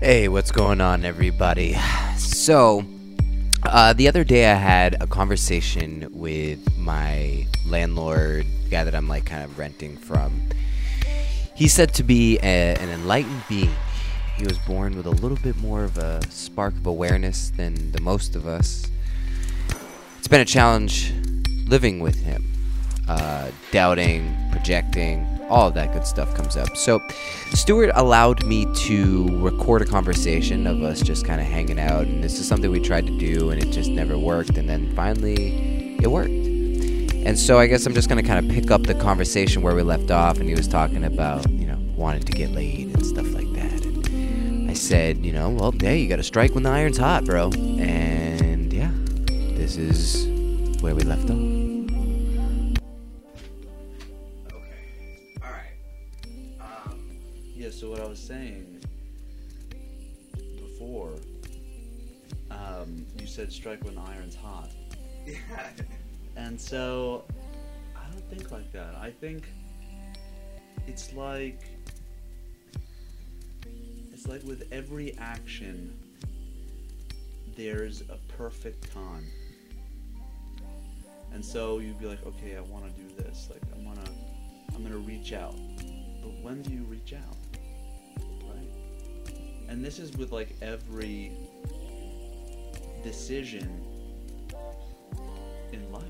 Hey, what's going on, everybody? So, uh, the other day I had a conversation with my landlord, guy that I'm like kind of renting from. He's said to be a, an enlightened being. He was born with a little bit more of a spark of awareness than the most of us. It's been a challenge living with him. Uh, doubting, projecting, all of that good stuff comes up. So, Stuart allowed me to record a conversation of us just kind of hanging out, and this is something we tried to do, and it just never worked. And then finally, it worked. And so, I guess I'm just going to kind of pick up the conversation where we left off, and he was talking about, you know, wanting to get laid and stuff like that. And I said, you know, well, hey, you got to strike when the iron's hot, bro. And yeah, this is where we left off. Saying before, um, you said strike when the iron's hot. yeah. And so, I don't think like that. I think it's like it's like with every action, there's a perfect time. And so you'd be like, okay, I want to do this. Like, I want to, I'm gonna reach out. But when do you reach out? And this is with like every decision in life.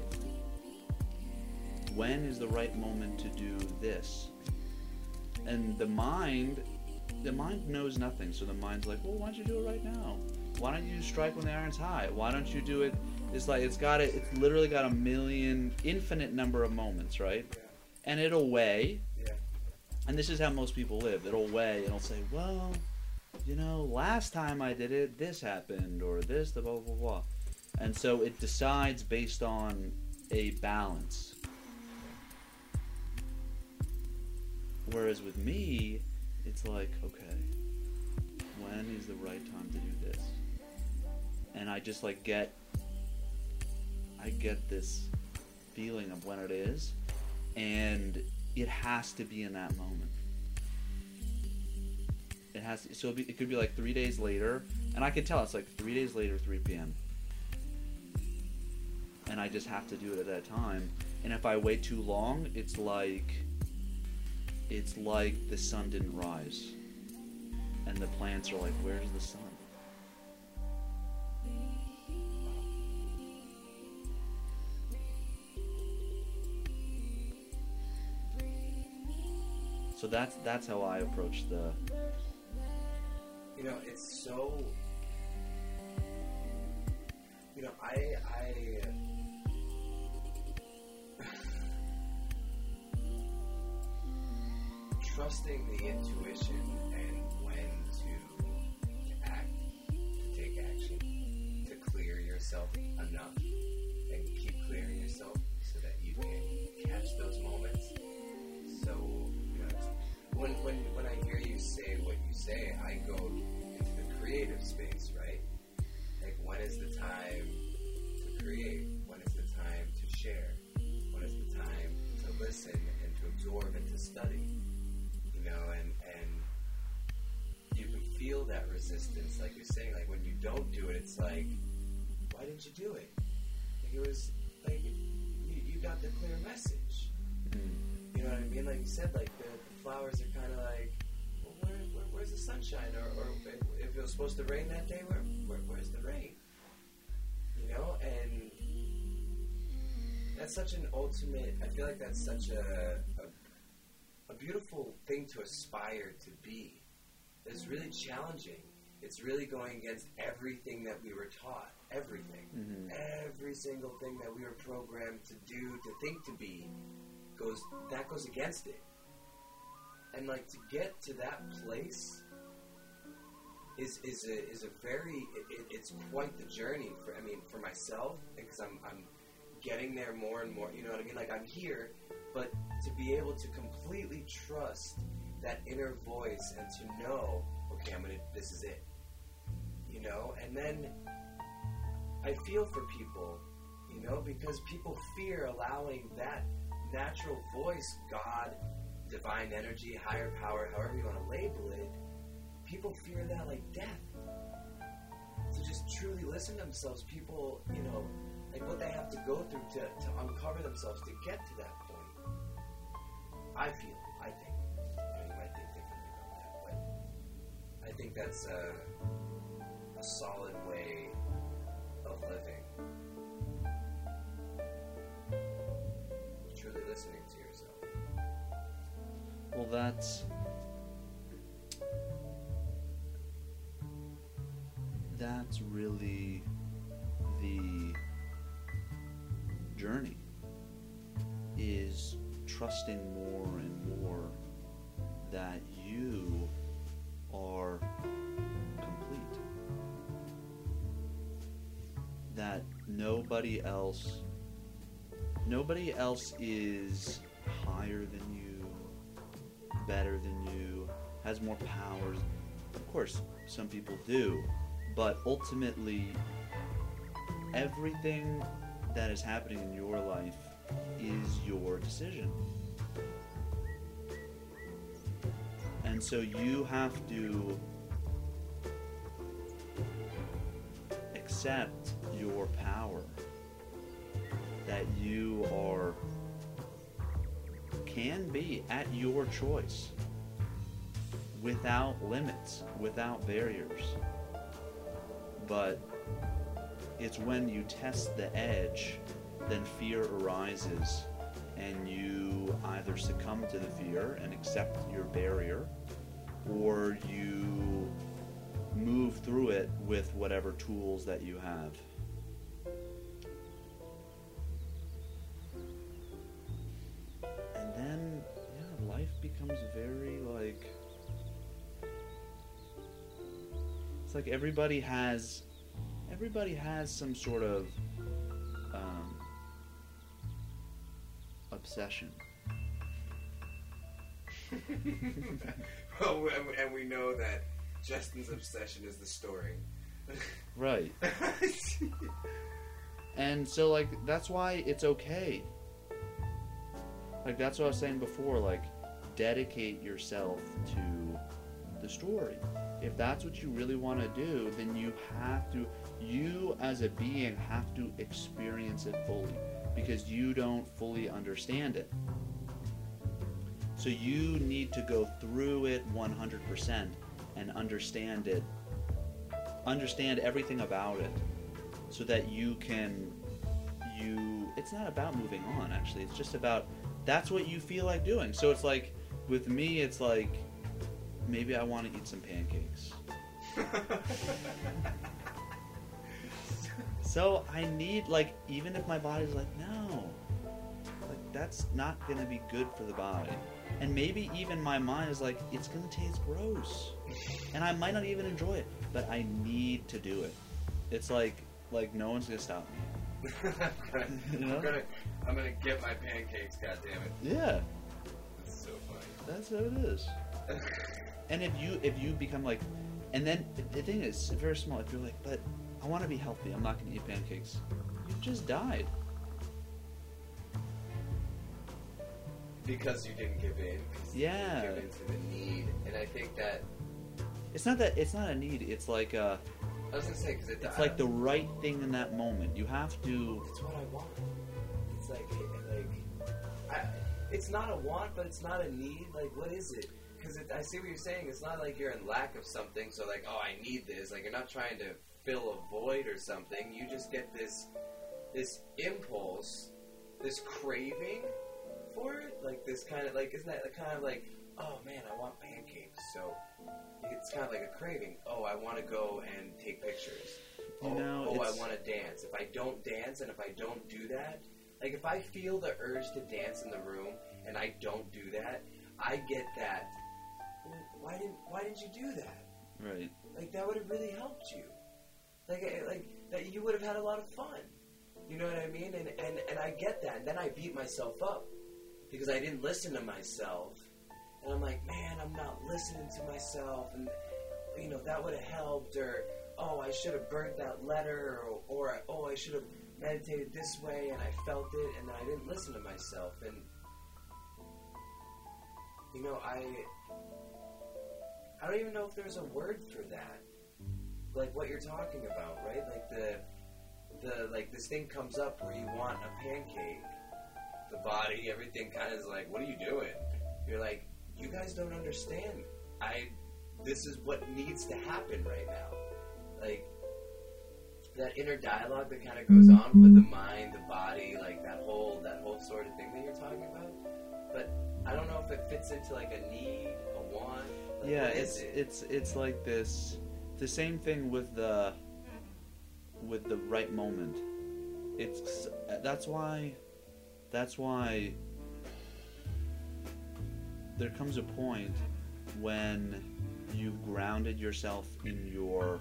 When is the right moment to do this? And the mind, the mind knows nothing. So the mind's like, well, why don't you do it right now? Why don't you strike when the iron's high? Why don't you do it? It's like it's got it. It's literally got a million, infinite number of moments, right? And it'll weigh. Yeah. And this is how most people live. It'll weigh and it'll say, well, you know, last time I did it, this happened, or this, the blah, blah, blah. And so it decides based on a balance. Whereas with me, it's like, okay, when is the right time to do this? And I just like get, I get this feeling of when it is, and it has to be in that moment. It has so be, it could be like three days later, and I can tell it's like three days later, 3 p.m. And I just have to do it at that time. And if I wait too long, it's like it's like the sun didn't rise, and the plants are like, "Where's the sun?" So that's that's how I approach the You know, it's so. You know, I I. Trusting the intuition and when to, act, to take action, to clear yourself enough, and keep clearing yourself so that you can catch those moments. When, when, when I hear you say what you say, I go into the creative space, right? Like, when is the time to create? When is the time to share? When is the time to listen and to absorb and to study? You know, and, and you can feel that resistance, like you're saying, like when you don't do it, it's like, why didn't you do it? Like it was, like, you, you got the clear message. Mm. You know what I mean? Like you said, like the, the flowers are kind of like, well, where, where, where's the sunshine? Or, or if, if it was supposed to rain that day, where, where, where's the rain? You know, and that's such an ultimate. I feel like that's such a, a a beautiful thing to aspire to be. It's really challenging. It's really going against everything that we were taught. Everything. Mm-hmm. Every single thing that we were programmed to do, to think to be, goes that goes against it. And like to get to that place is is a is a very it, it, it's quite the journey for I mean for myself because I'm I'm getting there more and more. You know what I mean? Like I'm here, but to be able to completely trust that inner voice and to know, okay, I'm gonna this is it. You know, and then I feel for people, you know, because people fear allowing that natural voice, God, divine energy, higher power, however you want to label it, people fear that like death. To just truly listen to themselves, people, you know, like what they have to go through to, to uncover themselves to get to that point. I feel, I think. You, know, you might think differently about that, but I think that's a, a solid way of living. Truly listening. Well, that's that's really the journey is trusting more and more that you are complete. That nobody else nobody else is higher than you better than you has more powers. Of course some people do but ultimately everything that is happening in your life is your decision. And so you have to accept your power that you are can be at your choice without limits without barriers. But it's when you test the edge then fear arises and you either succumb to the fear and accept your barrier or you move through it with whatever tools that you have then yeah life becomes very like it's like everybody has everybody has some sort of um, obsession. Well, and we- and we know that Justin's obsession is the story. right. And so like that's why it's okay like that's what i was saying before like dedicate yourself to the story. If that's what you really want to do then you have to you as a being have to experience it fully because you don't fully understand it. So you need to go through it 100% and understand it understand everything about it so that you can you it's not about moving on actually. It's just about that's what you feel like doing. So it's like with me it's like maybe i want to eat some pancakes. So i need like even if my body's like no like that's not gonna be good for the body. And maybe even my mind is like it's gonna taste gross. And i might not even enjoy it but i need to do it. It's like like no one's gonna stop me I'm, gonna, You know? I'm gonna, I'm gonna get my pancakes. God damn it! yeah It's so funny. that's how it is and if you if you become like and then the thing is very small if you're like but i want to be healthy i'm not to eat pancakes you just died because you didn't give in. 'cause you didn't Yeah. give in to the need, and I think that it's not that it's not a need it's like uh I was gonna say because it, it's like the right thing in that moment you have to It's what I want. It's like, it, like, I, it's not a want, but it's not a need. Like, what is it? Because I see what you're saying. It's not like you're in lack of something. So, like, oh, I need this. Like, you're not trying to fill a void or something. You just get this, this impulse, this craving for it. Like this kind of like, isn't that kind of like, oh man, I want pancakes. So it's kind of like a craving. Oh, I want to go and take pictures. You oh, know, oh I want to dance. If I don't dance and if I don't do that, like if I feel the urge to dance in the room and I don't do that, I get that. Why didn't Why didn't you do that? right Like that would have really helped you. Like eh, like that you would have had a lot of fun. You know what I mean? And and and I get that. And then I beat myself up because I didn't listen to myself. And I'm like, man, I'm not listening to myself. And you know that would have helped. Or oh, I should have burnt that letter. Or, or oh, I should have meditated this way. And I felt it, and I didn't listen to myself. And You know, I I don't even know if there's a word for that. Like what you're talking about, right? Like the the like this thing comes up where you want a pancake. The body, everything kind of is like, what are you doing? You're like, you guys don't understand. I this is what needs to happen right now. Like that inner dialogue that kind of goes mm-hmm. on with the mind, the body, like that whole that whole sort of thing that you're talking about. But I don't know if it fits into like a need, a want. Like, yeah, it's it? it's it's like this. The same thing with the with the right moment. It's that's why that's why there comes a point when you've grounded yourself in your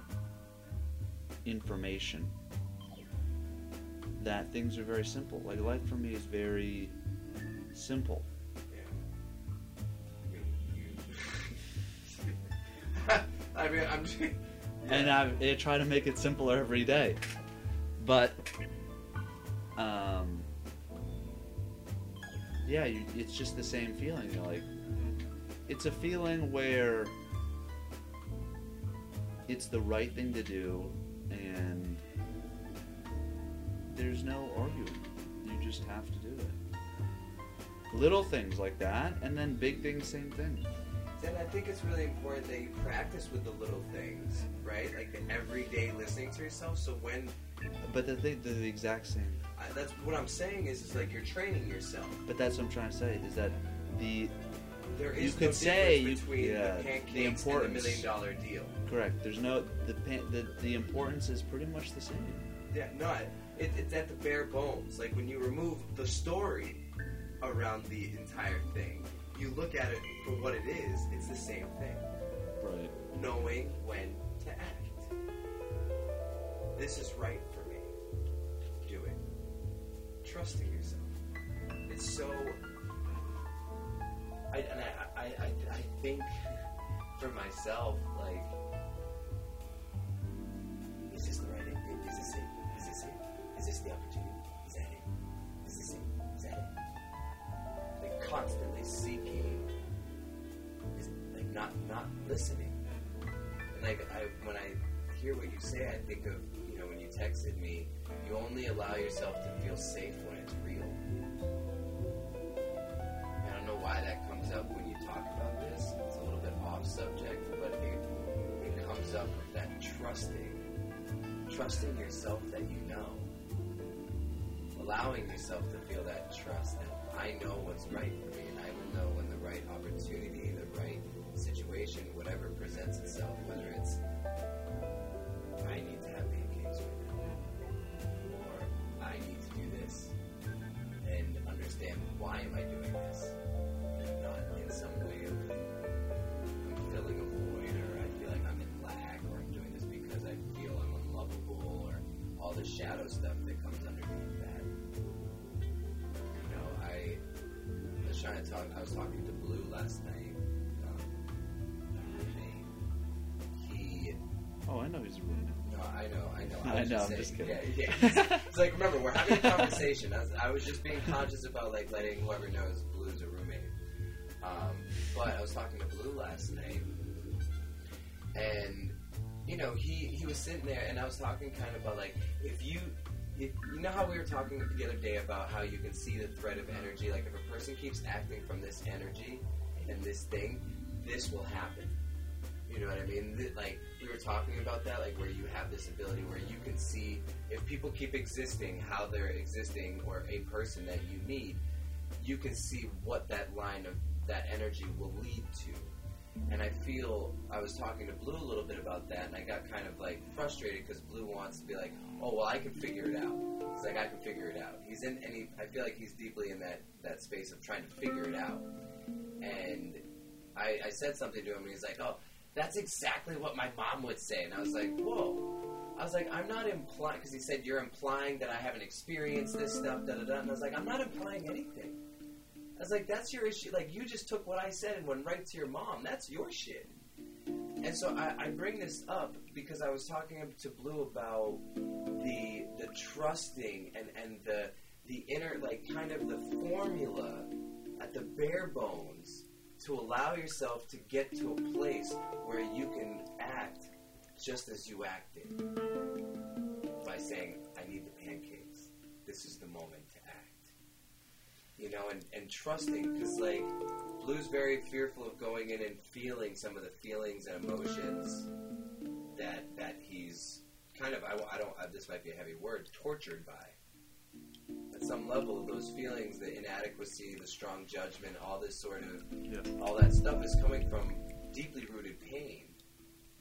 information that things are very simple. Like life for me is very simple. Yeah. I mean, I'm. and I, I try to make it simpler every day. But, um, yeah, you, it's just the same feeling. You're like, it's a feeling where it's the right thing to do, and there's no arguing. You just have to do it. Little things like that, and then big things, same thing. And I think it's really important that you practice with the little things, right? Like the everyday listening to yourself. So when But the, thing- the, the exact same. I, that's what I'm saying is, it's like you're training yourself. But that's what I'm trying to say is that the There You could no say between yeah, the the pancakes and the importance. million dollar deal. correct. There's no the the the importance is pretty much the same. Yeah, no, it, it's at the bare bones. Like when you remove the story around the entire thing, you look at it for what it is. It's the same thing. Right. knowing when to act. This is right for me. Do it. Trusting yourself. It's so. I, and I, I, I, I think for myself, like, is this the right? thing? Is this it? Is this it? Is this the opportunity? Is that it? Is this it? Is that it? Like constantly seeking is like not not listening. And like I when I hear what you say, I think of you know when you texted me, you only allow yourself to feel safe when it's real. I don't know why that subject, but it it comes up with that trusting, trusting yourself that you know, allowing yourself to feel that trust that I know what's right for me, and I will know when the right opportunity, the right situation, whatever presents itself, whether it's No, I know, I know. I was know, I'm just kidding. Yeah, yeah. It's like remember, we're having a conversation. I was, I was just being conscious about like letting whoever knows Blue's a roommate. Um, but I was talking to Blue last night, and you know, he he was sitting there, and I was talking kind of about like if you. If, you know how we were talking the other day about how you can see the thread of energy? Like if a person keeps acting from this energy and this thing, this will happen. You know what I mean? Like we were talking about that, like where you have this ability where you can see if people keep existing, how they're existing, or a person that you meet, you can see what that line of that energy will lead to. And I feel I was talking to Blue a little bit about that, and I got kind of like frustrated because Blue wants to be like, "Oh, well, I can figure it out." He's like, "I can figure it out." He's in, and he, I feel like he's deeply in that that space of trying to figure it out. And I, I said something to him, and he's like, "Oh, that's exactly what my mom would say." And I was like, "Whoa." I was like, I'm not implying, because he said, you're implying that I haven't experienced this stuff, da da da. And I was like, I'm not implying anything. I was like, that's your issue. Like, you just took what I said and went right to your mom. That's your shit. And so I, I bring this up because I was talking to Blue about the the trusting and, and the the inner like kind of the formula at the bare bones to allow yourself to get to a place where you can act just as you acted by saying, I need the pancakes. This is the moment to act. You know, and, and trusting, because, like, Blue's very fearful of going in and feeling some of the feelings and emotions that that he's kind of, I, I don't, uh, this might be a heavy word, tortured by at some level, of those feelings, the inadequacy, the strong judgment, all this sort of, Yeah. all that stuff is coming from deeply rooted pain.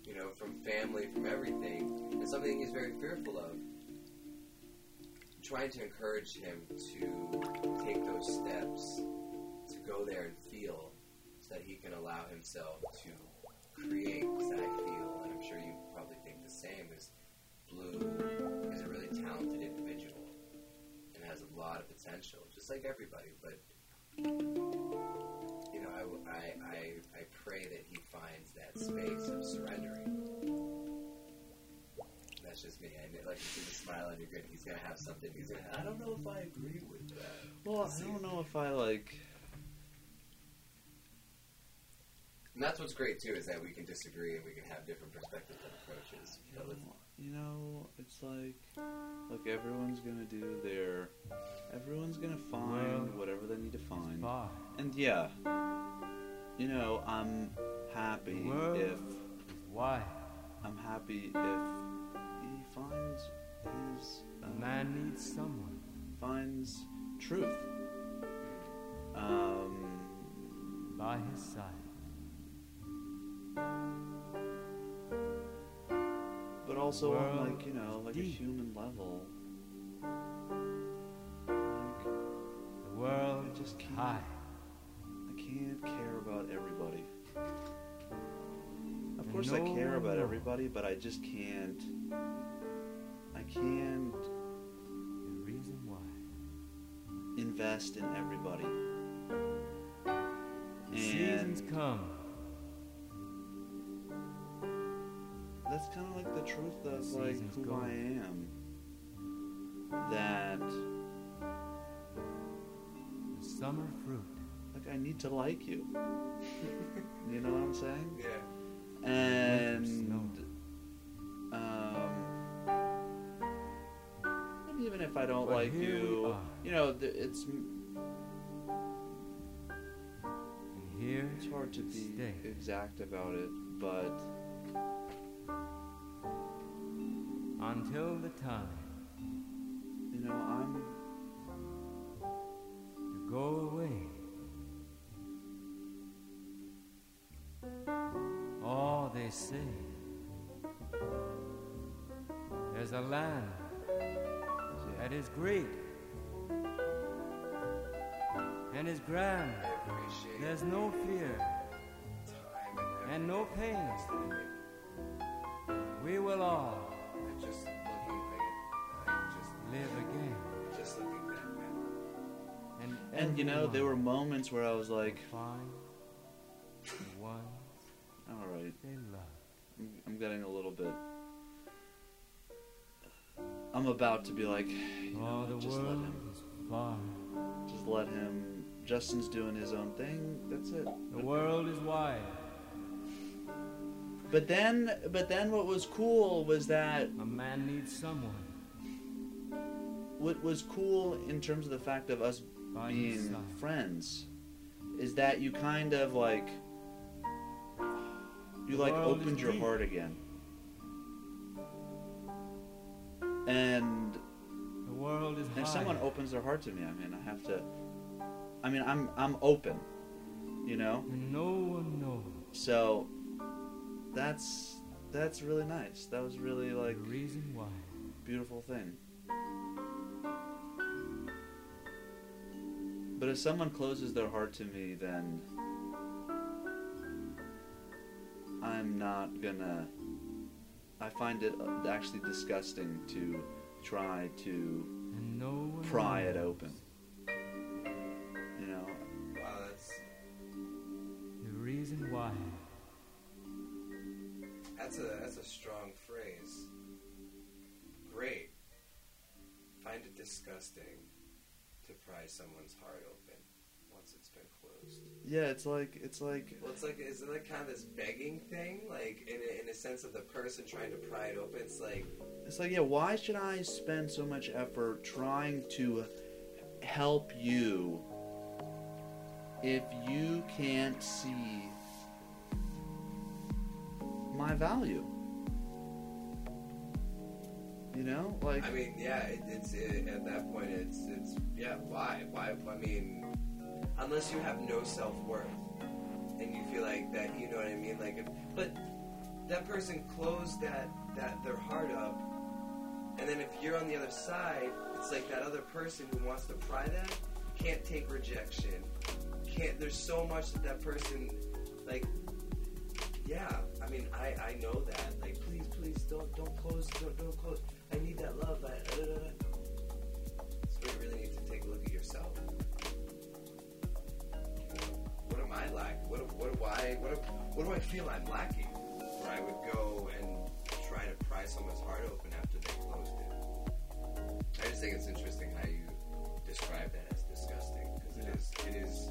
You know, from family, from everything, and something he's very fearful of. I'm trying to encourage him to take those steps, to go there and feel, so that he can allow himself to create that I feel. And I'm sure you probably think the same. Is Blue is a really talented lot of potential, just like everybody. But you know, I, I, I, I pray that he finds that space of surrendering. That's just me. I like to see the smile on your grin. He's gonna have something. He's gonna. I don't know if I agree with that. Well, I don't know if I like. And that's what's great too is that we can disagree and we can have different perspectives and approaches. You know, you know, it's like, look, everyone's gonna do their, everyone's gonna find whatever they need to find. And yeah, you know, I'm happy if Why? I'm happy if he finds his A um, man needs someone. finds truth. Um, by his side. But also on like you know, like a human level. Like, The world I just can't- high. I can't care about everybody. Of course, I care about everybody, but I just can't. I can't The reason why. invest in everybody. The seasons And come. That's kind of like the truth of The like who go. I am. That The summer fruit. like I need to like you. you know what I'm saying? yeah. And snow. um, and even if I don't But like you, you know, th- it's And here it's hard to be stay. exact about it, but Until the time you know, I'm to go away. Oh, they say there's a land that is great and is grand. There's no fear and and no pain. We will all live again. just looking back, man. And, and you know, there were moments where I was like, will find all right, they love. I'm, I'm getting a little bit. I'm about to be like, you know, Oh, the what, just let him, is far. just let him. Justin's doing his own thing. That's it. The But- world is wide. But then, but then, what was cool was that A man needs someone what was cool in terms of the fact of us being mm. friends is that you kind of like you like opened your heart again. And The world is if someone opens their heart to me i mean i have to i mean i'm i'm open you know? No one knows. So that's that's really nice. That was really like the reason why. beautiful thing. But if someone closes their heart to me, then I'm not gonna. I find it uh, actually disgusting to try to no one pry it open. You know, Wow, that's The reason why. that's a that's a strong phrase. Great. Find it disgusting to pry someone's heart open. once it's been closed. Yeah, it's like it's like Well, it's like is it like kind of this begging thing, like in a, in a sense of the person trying to pry it open. It's like it's like yeah. Why should I spend so much effort trying to help you if you can't see my value? You know, like I mean, yeah, it, it's it, at that point, it's it's yeah. Why? Why? I mean, unless you have no self worth and you feel like that, you know what I mean? Like, if, but that person closed that that their heart up, and then if you're on the other side, it's like that other person who wants to pry that can't take rejection. Can't. There's so much that that person, like, yeah. I mean, I I know that. Like, please, please, don't don't close. Don't don't close. I need that love. I, uh. So you really need to take a look at yourself. What am I lacking? What what do I what do, what do I feel I'm lacking? Where I would go and try to pry someone's heart open after they closed it. I just think it's interesting how you describe that as disgusting because it is it is.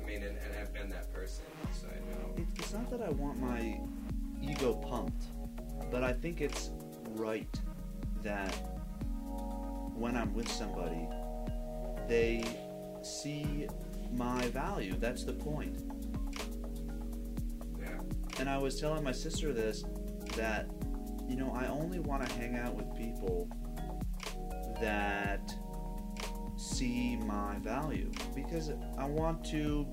I mean, and, and I've been that person, so I know. it's not that I want my ego pumped, but I think it's right that when I'm with somebody, they see my value. That's the point. Yeah. And I was telling my sister this that, you know, I only want to hang out with people that see my value because I want to.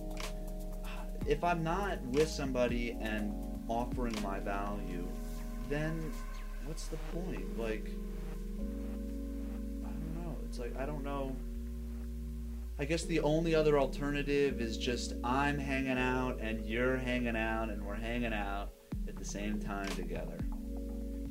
If I'm not with somebody and offering my value, then what's the point? Like, I don't know. It's like, I don't know. I guess the only other alternative is just I'm hanging out and you're hanging out and we're hanging out at the same time together.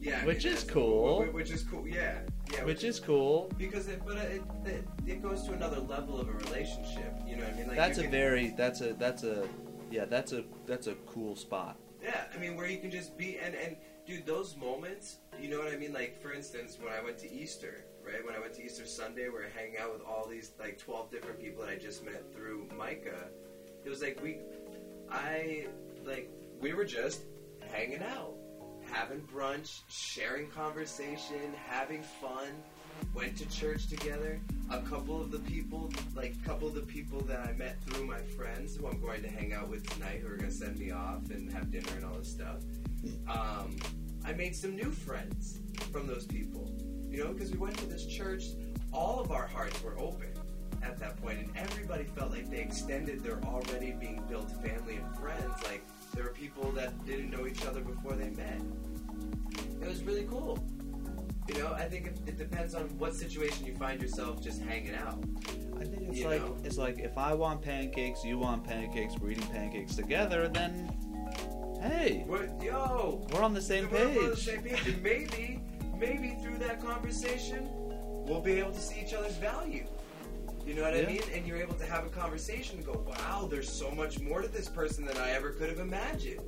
Yeah. I Which mean, is cool. Which is cool. Yeah. Yeah. Which is cool. because it, but it, it, it goes to another level of a relationship. You know what I mean? Like That's a can- very that's a that's a yeah, that's a that's a cool spot. Yeah, I mean, where you can just be and and dude, those moments, you know what I mean? Like for instance, when I went to Easter, right? When I went to Easter Sunday, we are hanging out with all these like twelve different people that I just met through Micah. It was like we, I like we were just hanging out, having brunch, sharing conversation, having fun. Went to church together. A couple of the people, like a couple of the people that I met through my friends, who I'm going to hang out with tonight, who are going to send me off and have dinner and all this stuff. Um, I made some new friends from those people. You know, because we went to this church, all of our hearts were open at that point, and everybody felt like they extended their already being built family and friends. Like there were people that didn't know each other before they met. It was really cool. You know, I think it, it depends on what situation you find yourself just hanging out. I think it's You like know? it's like if I want pancakes, you want pancakes, we're eating pancakes together, then hey, What, yo, we're on the same We're- we're on the page. same page. And maybe, maybe through that conversation, we'll be able to see each other's value. You know what I mean? And you're able to have a conversation and go, wow, there's so much more to this person than I ever could have imagined.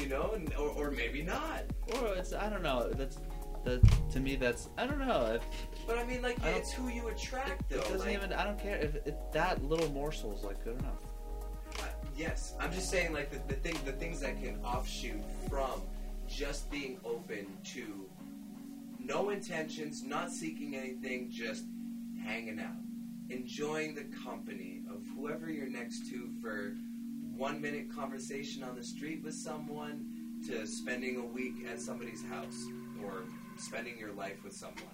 You know, and, or, or maybe not. Or it's I don't know. That's that to me. That's I don't know. If, But I mean, like, I it's who you attract, though. it doesn't like, even. I don't care if, if that little morsel is like good enough. Yes, I'm just saying like the, the thing, the things that can offshoot from just being open to no intentions, not seeking anything, just hanging out, enjoying the company of whoever you're next to for one minute conversation on the street with someone to spending a week at somebody's house or spending your life with someone.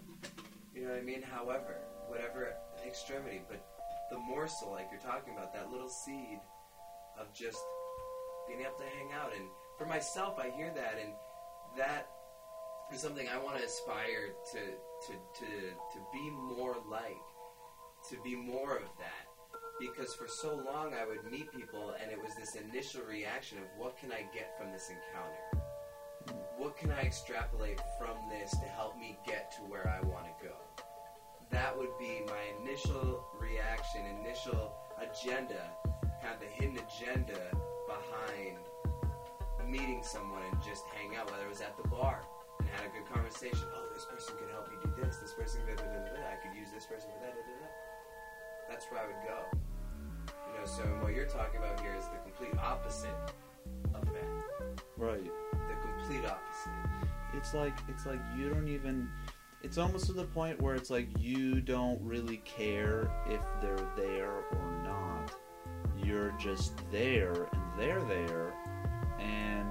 You know what I mean? However, whatever extremity, but the morsel, like you're talking about, that little seed of just being able to hang out. And for myself, I hear that, and that is something I want to aspire to to to to be more like, to be more of that. Because for so long, I would meet people, and it was this initial reaction of what can I get from this encounter? What can I extrapolate from this to help me get to where I want to go? That would be my initial reaction, initial agenda, of the hidden agenda behind meeting someone and just hang out, whether it was at the bar and had a good conversation. Oh, this person could help me do this. This person, da, da, da, da. I could use this person for that. Da, da, da. That's where I would go. You know, so what you're talking about here is the complete opposite of that. Right. The complete opposite. It's like it's like you don't even. It's almost to the point where it's like you don't really care if they're there or not. You're just there, and they're there, and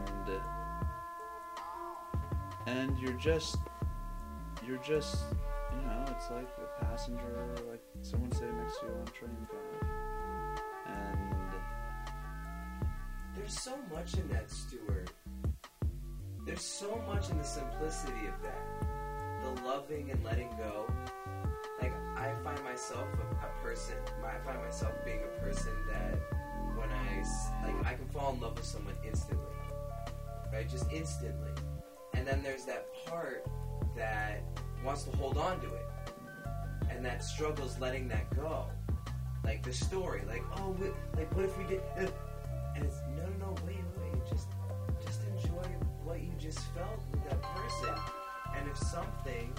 and you're just you're just you know it's like a passenger, like someone sitting next to you on a train car, and There's so much in that, Stuart. There's so much in the simplicity of that. The loving and letting go. I find myself a, a person, I find myself being a person that when I, like, I can fall in love with someone instantly. Right? Just instantly. And then there's that part that wants to hold on to it. And that struggles letting that go. Like the story, like, oh, we, like, what if we did. And it's no, no, no, wait, wait. Just, just enjoy what you just felt with that person. And if something,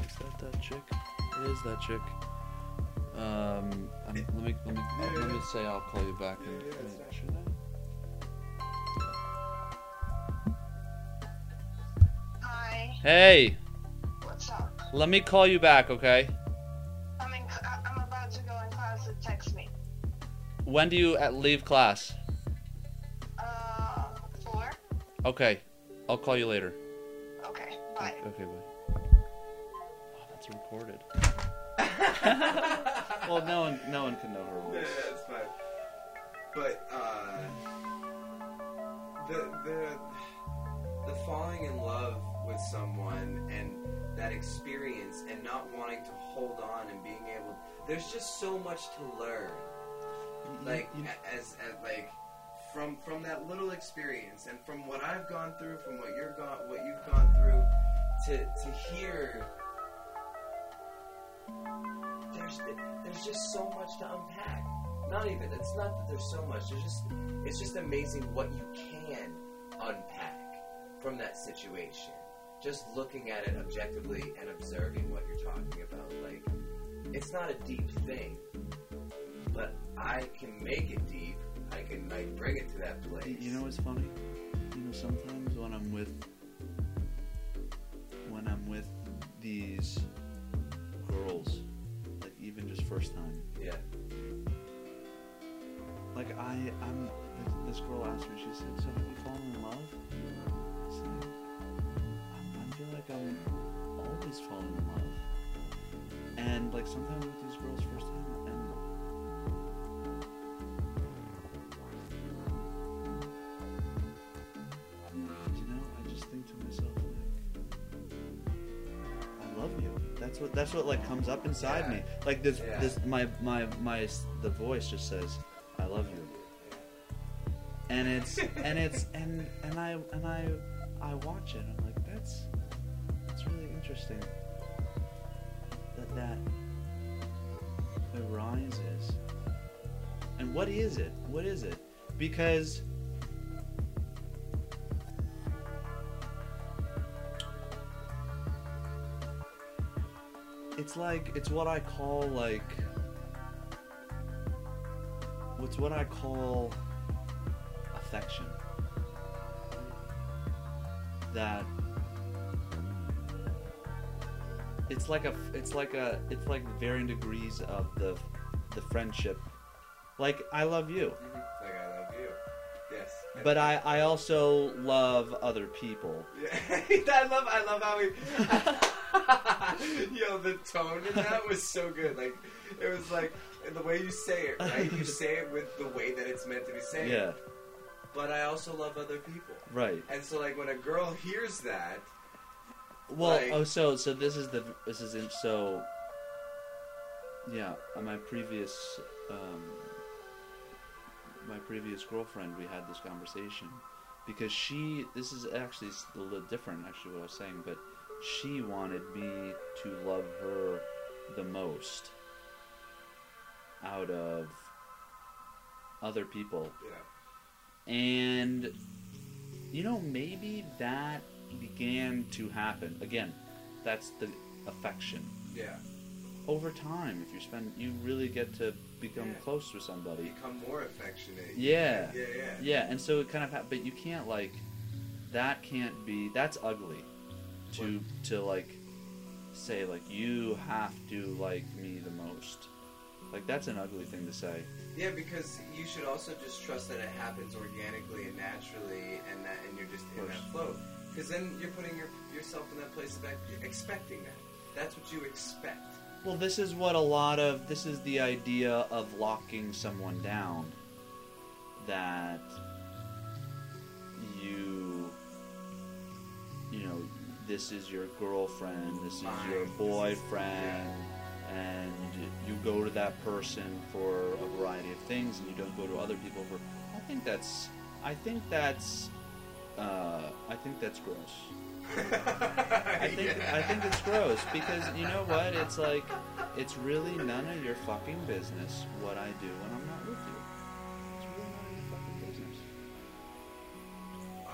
Is that that chick? Is that chick. Um, I'm, let me let me let me say I'll call you back. in- Yeah, yeah, it's fine. should I? Hi, Hey, what's up? let me call you back, okay? I'm in. I'm about to go in class. So text me. When do you at leave class? Uh, four. Okay, I'll call you later. Okay, bye. Okay, bye. That's recorded. well, no one no one can know her yeah, voice. it's fine. But uh, the the the falling in love with someone and that experience and not wanting to hold on and being able, there's just so much to learn. like You- a- as, as like from from that little experience and from what I've gone through, from what you're gone, what you've gone through, to to hear. There's there's just so much to unpack. Not even it's not that there's so much. There's just it's just amazing what you can unpack from that situation. Just looking at it objectively and observing what you're talking about, like it's not a deep thing, but I can make it deep. I can like bring it to that place. You know what's funny? You know, sometimes when I'm with when I'm with these girls, like even just first time, Yeah. like I I'm like, this girl asked me, she said, "So have you fallen in love?" I said, I, I feel like I'm always falling in love, and like sometimes with these girls first time, That's what like comes up inside Yeah. me. Like this Yeah. this my my my the voice just says, I love you. And it's and it's and and I and I I watch it. I'm like, that's that's really interesting. That that arises. And what is it? What is it? Because like it's what I call like what's what I call affection. That it's like a it's like a it's like varying degrees of the the friendship. Like I love you, but I I also love other people. Yeah. I love I love how we Yo, the tone in that was so good. Like it was like the way you say it, right? You say it with the way that it's meant to be said. Yeah, But I also love other people. right. And so like when a girl hears that, Well, Like- oh, so so this is the this is in, so. Yeah, on my previous um, my previous girlfriend, we had this conversation because she. This is actually a little different, actually, what I was saying, but she wanted me to love her the most out of other people yeah. and you know maybe that began to happen again that's the affection Yeah. over time, if you spend, you really get to become Yeah. close with somebody. Become more affectionate. Yeah. Yeah, yeah. Yeah, and so it kind of, ha- but you can't like, that can't be. That's ugly. To to like, say like you have to like me the most. Like that's an ugly thing to say. Yeah, because you should also just trust that it happens organically and naturally, and that and you're just in that flow. Because then you're putting your, yourself in that place of expecting that. That's what you expect. Well, this is what a lot of this is the idea of locking someone down. That you, you know, this is your girlfriend, this is your boyfriend, and you go to that person for a variety of things, and you don't go to other people for. I think that's. I think that's. Uh, I think that's gross. I think I think it's gross because you know what? It's like it's really none of your fucking business what I do when I'm not with you. It's really none of your fucking business. Wow.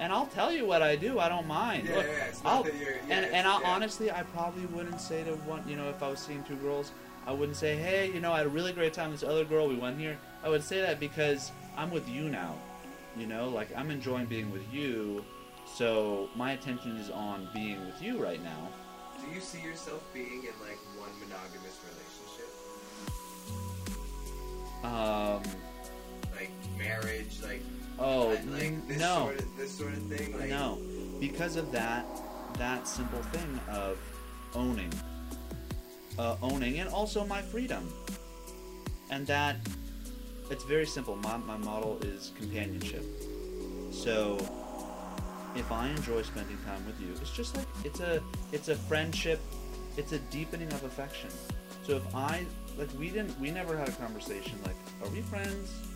And I'll tell you what I do. I don't mind. Yeah, Look, yeah, it's not I'll, that you're- yeah, and and I, yeah. honestly, I probably wouldn't say to one. You know, if I was seeing two girls, I wouldn't say, "Hey, you know, I had a really great time with this other girl. We went here." I would say that because I'm with you now. You know, like I'm enjoying being with you. So my attention is on being with you right now. Do you see yourself being in like one monogamous relationship, Um. like marriage, like Oh like, like this no, sort of this sort of thing? Like, no, because of that that simple thing of owning, uh, owning, and also my freedom, and that it's very simple. My my model is companionship. So if I enjoy spending time with you, it's just like it's a it's a friendship, it's a deepening of affection. So if I like we didn't we never had a conversation like are we friends?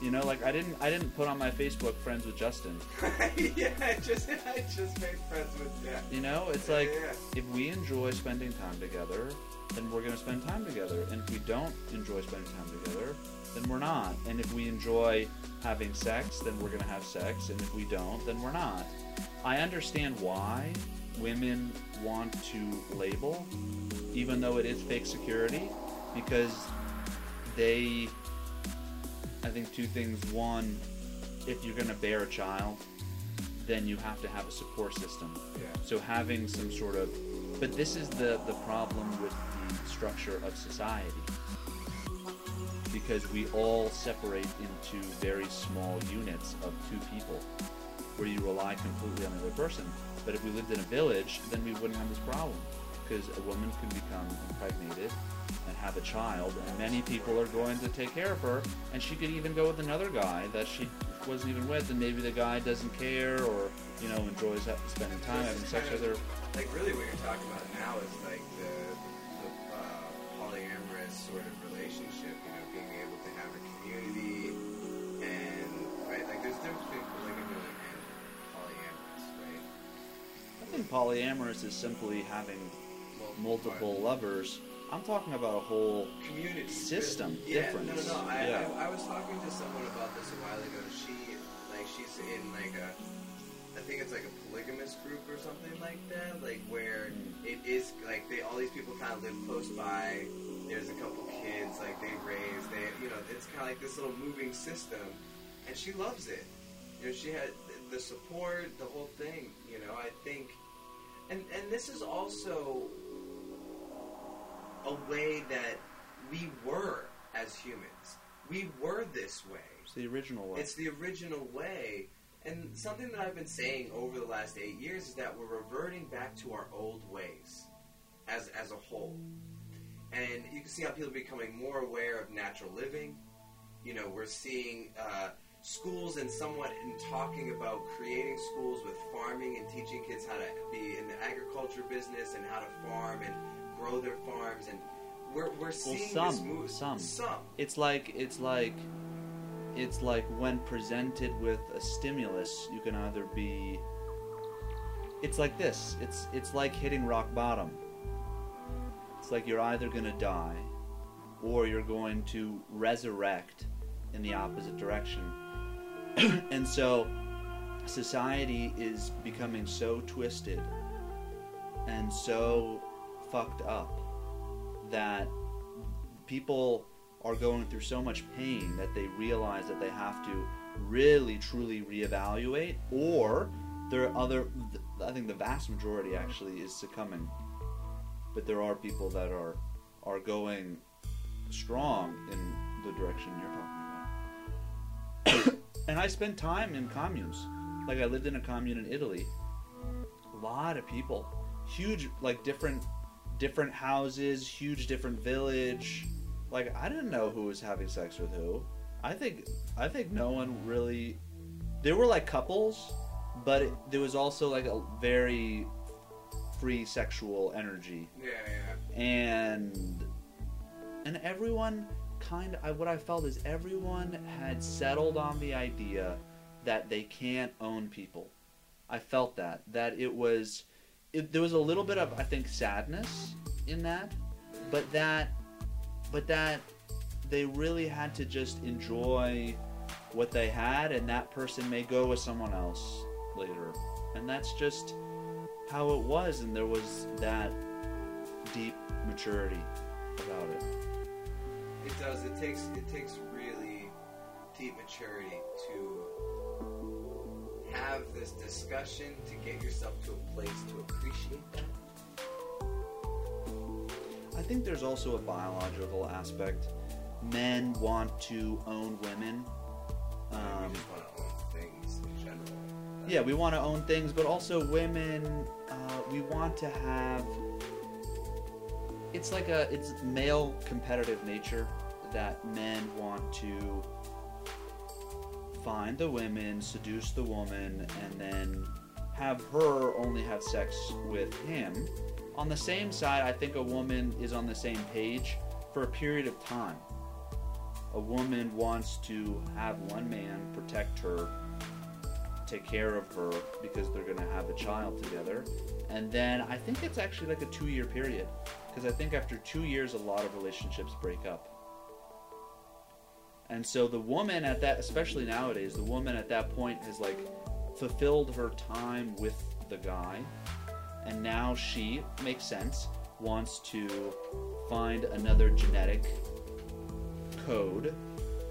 You know, like I didn't I didn't put on my Facebook friends with Justin. yeah, I just I just made friends with yeah. You know, it's Yeah, like yeah. if we enjoy spending time together, then we're gonna spend time together. And if we don't enjoy spending time together, then we're not. And if we enjoy having sex, then we're gonna have sex. And if we don't, then we're not. I understand why women want to label, even though it is fake security, because they. I think two things. One, if you're gonna bear a child, then you have to have a support system. Yeah. So having some sort of, but this is the the problem with the structure of society, because we all separate into very small units of two people, where you rely completely on the other person. But if we lived in a village, then we wouldn't have this problem, because a woman can become impregnated have a child, and many people are going to take care of her, and she could even go with another guy that she wasn't even with, and maybe the guy doesn't care or you know enjoys spending time having sex with her. Like really, what you're talking about now is like the, the uh, polyamorous sort of relationship. You know, being able to have a community and right, like there's a difference between polygamy and polyamorous, right? I think polyamorous is simply having multiple lovers. I'm talking about a whole community System Yeah, difference. no, no, no. I, Yeah. I, I was talking to someone about this a while ago. She, like, she's in like a, I think it's like a polygamous group or something like that. Like where hmm. it is like they all these people kind of live close by. There's a couple kids like they raise. They, you know, it's kind of like this little moving system, and she loves it. You know, she had the support, the whole thing. You know, I think, and and this is also a way that we were as humans. We were this way. it's the original way. It's the original way. And something that I've been saying over the last eight years is that we're reverting back to our old ways as, as a whole. And you can see how people are becoming more aware of natural living. You know, we're seeing uh, schools and somewhat in talking about creating schools with farming and teaching kids how to be in the agriculture business and how to farm and grow their farms. And we're, we're seeing this some, move. some. Some. it's like it's like it's like when presented with a stimulus, you can either be. It's like this. It's it's like hitting rock bottom. It's like you're either gonna die, or you're going to resurrect in the opposite direction. and so, society is becoming so twisted and so fucked up that people are going through so much pain that they realize that they have to really truly reevaluate or there are other i think the vast majority actually is succumbing but there are people that are are going strong in the direction you're talking about. And i spent time in communes. Like i lived in a commune in italy. A lot of people. Huge like different different houses huge different village. Like i didn't know who was having sex with who. I think i think no one really there were like couples but it, there was also like a very free sexual energy. Yeah, yeah. and and everyone kind of what i felt is everyone had settled on the idea that they can't own people. I felt that that it was it, there was a little bit of i think sadness in that but that but that they really had to just enjoy what they had and that person may go with someone else later and that's just how it was and there was that deep maturity about it It does. It takes it takes really deep maturity have this discussion to get yourself to a place to appreciate that. i think there's also a biological aspect men want to own women Um, um, we just want to own things in general. yeah we want to own things but also women uh, we want to have it's like a it's male competitive nature that men want to find the women seduce the woman and then have her only have sex with him on the same side i think a woman is on the same page for a period of time a woman wants to have one man protect her take care of her because they're going to have a child together. And then I think it's actually like a two year period because I think after two years, a lot of relationships break up. And so the woman at that, especially nowadays, the woman at that point has like fulfilled her time with the guy. And now she, makes sense, wants to find another genetic code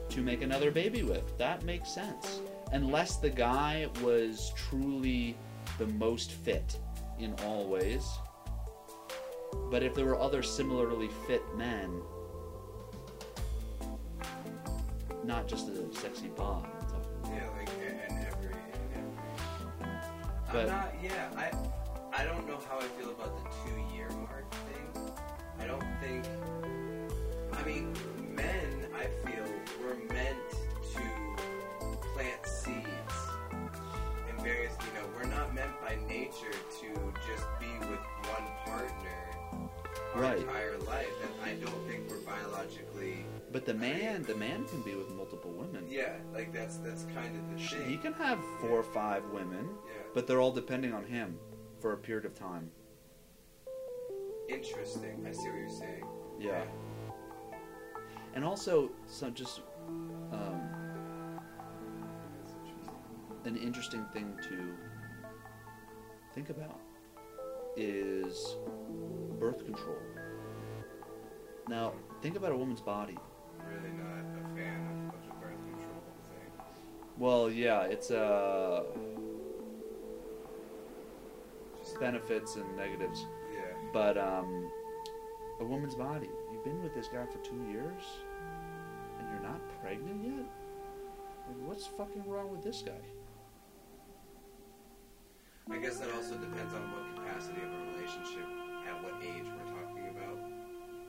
to make another baby with. That makes sense. Unless the guy was truly the most fit in all ways. But if there were other similarly fit men, not just a sexy bod. Yeah, like and every and every. But- I'm not. Yeah, I. I don't know how I feel about the two-year mark thing. I don't think. I mean, men. I feel were meant to plant seeds in various. You know, we're not meant by nature to just be with one partner our Right. entire life, and I don't think we're biologically. But the man, the man can be with multiple women. Yeah, like that's that's kind of the thing. He can have four or five women, Yeah. but they're all depending on him for a period of time. Interesting. I see what you're saying. Yeah. And also, so just um, an interesting thing to think about is birth control. Now, think about a woman's body. Really not a fan of, of the birth control thing. Well, yeah, it's uh, Just, benefits and negatives, yeah. but um, a woman's body. You've been with this guy for two years, and you're not pregnant yet. Like, what's fucking wrong with this guy? I guess that also depends on what capacity of a relationship, at what age we're talking about.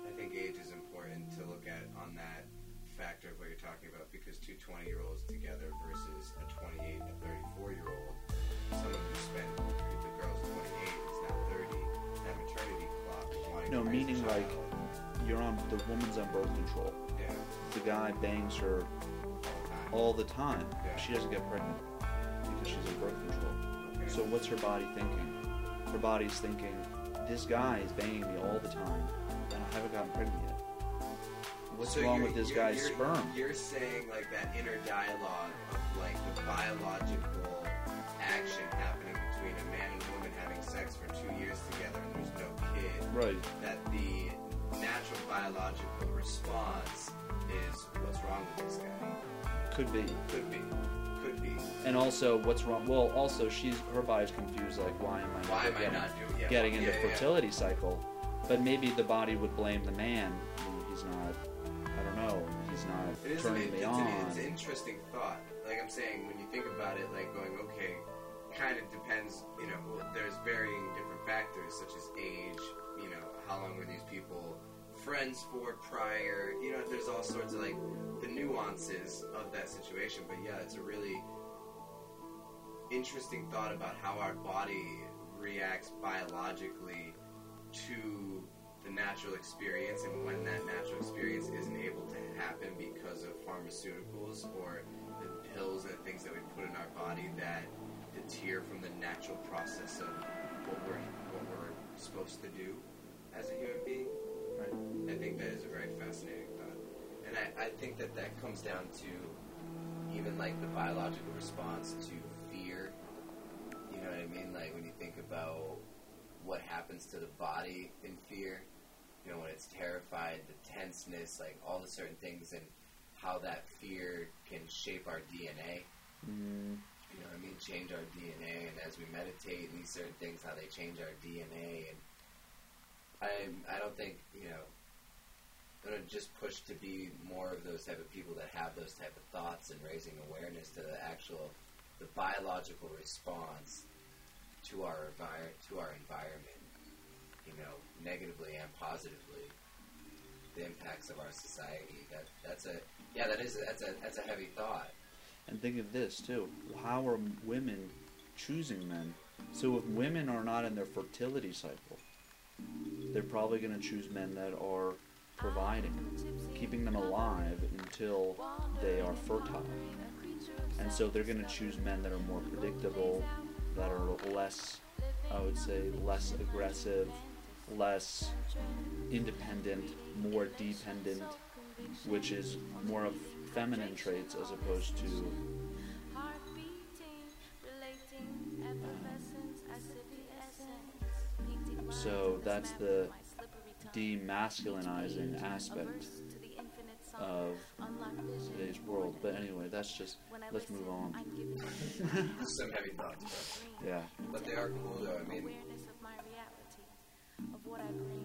I think age is important to look at on that factor of what you're talking about because two 20 year olds together versus a 28 and a 34 year old. Someone who spent, if the girl's 28 is now 30, that maternity clock wanting No, to raise a meaning like you're on the woman's on birth control. Yeah, The guy bangs her all the time. all the time. Yeah. She doesn't get pregnant because she's on birth control. Okay. So what's her body thinking? Her body's thinking, this guy is banging me all the time, and I haven't gotten pregnant yet. What's So wrong with this you're- guy's you're- sperm? You're saying like that inner dialogue of like the biological action happening between a man and woman having sex for two years together and there's no kid. Right. That the natural biological response is what's wrong with this guy. Could be. Could be. Could be. And also, what's wrong? Well, also, she's her body's confused. Like, why am I Why never am I not doing yeah, getting yeah, into yeah, fertility cycle? But maybe the body would blame the man. He's not. Know. He's not It is an, turning it's, me an, on. it's an interesting thought. Like I'm saying, when you think about it, like going, okay, kind of depends. You know, well, there's varying different factors such as age. You know, how long were these people friends for prior? You know, there's all sorts of like the nuances of that situation. But yeah, it's a really interesting thought about how our body reacts biologically to the natural experience and when that natural experience isn't able to happen because of pharmaceuticals or the pills and things that we put in our body that deter from the natural process of what we're what we're supposed to do as a human being. Right. I think that is a very fascinating thought, and I, I think that that comes down to even like the biological response to fear. You know what I mean? Like when you think about what happens to the body in fear, you know, when it's terrified, the tenseness, like all the certain things, and how that fear can shape our DNA. Mm, You know what I mean? Change our DNA, and as we meditate, and these certain things, how they change our DNA, and I, I don't think you know. I'm gonna just push to be more of those type of people that have those type of thoughts and raising awareness to the actual, the biological response to our envir- to our environment. You know, negatively and positively, the impacts of our society. That that's a yeah, that is a, that's a that's a heavy thought. and think of this too. How are women choosing men? So if women are not in their fertility cycle, they're probably going to choose men that are providing, keeping them alive until they are fertile. And so they're going to choose men that are more predictable, that are less, I would say, less aggressive, less independent, more dependent, which is more of feminine traits as opposed to um, So that's the demasculinizing aspect of today's world. But anyway, that's just let's move on. Some heavy thoughts, bro. Yeah. but they are cool though. I mean,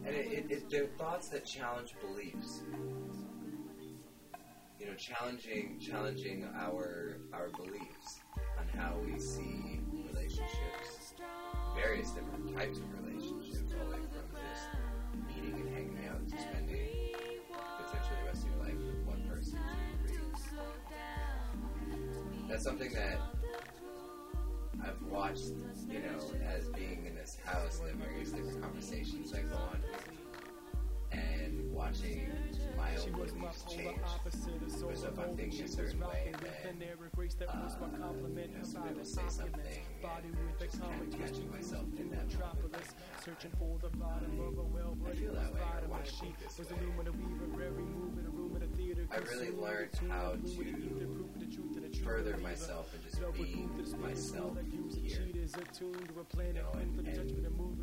and it, it, it, they're thoughts that challenge beliefs. You know, challenging challenging our our beliefs on how we see relationships, various different types of relationships, all the way from just meeting and hanging out to spending potentially the rest of your life with one person. That's something that I've watched, you know, as being in this house, the various different conversations that go on and watching my own beliefs change. Because if I'm thinking a certain way, then uh, you know, somebody will say something, and just kind of catching myself in that moment. I feel that way, or why I think this way. I really learned how to further myself and just be myself here. You know, and, and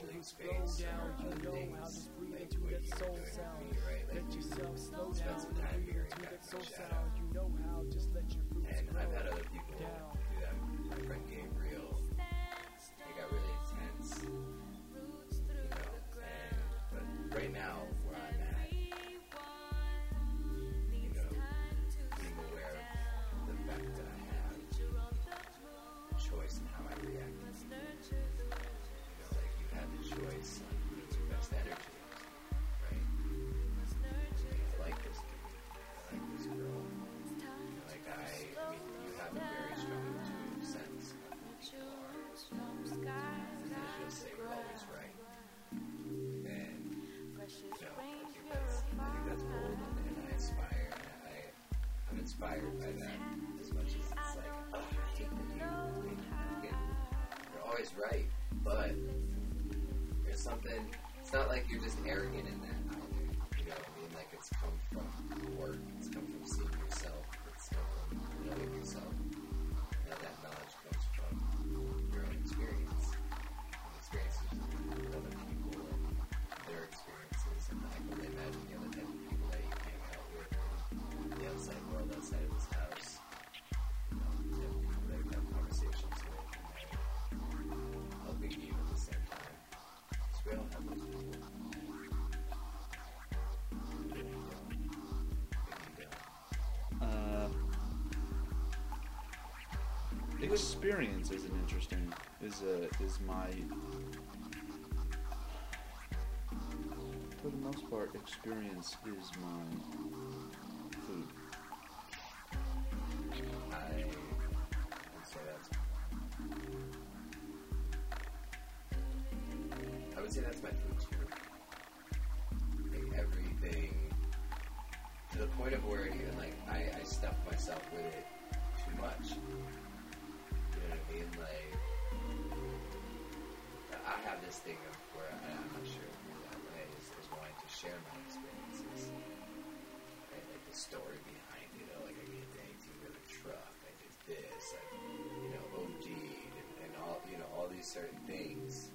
other things make way you doing it for me, right? Like, spend some time mirroring back to the shadow. And I've had other people do that. Always right, but there's something. It's not like you're just arrogant experience is an interesting is a is my for the most part experience is my food. I would say that's. I would say that's my food too. Like everything, to the point of where even like I, I stuff myself with it too much. You? Like I have this thing of where I, I'm not sure if you're that way is, is wanting to share my experiences. Right? Like the story behind it. know, like I get to 18 with a truck. I did this. I, you know, OD'd and, and all, you know, all these certain things.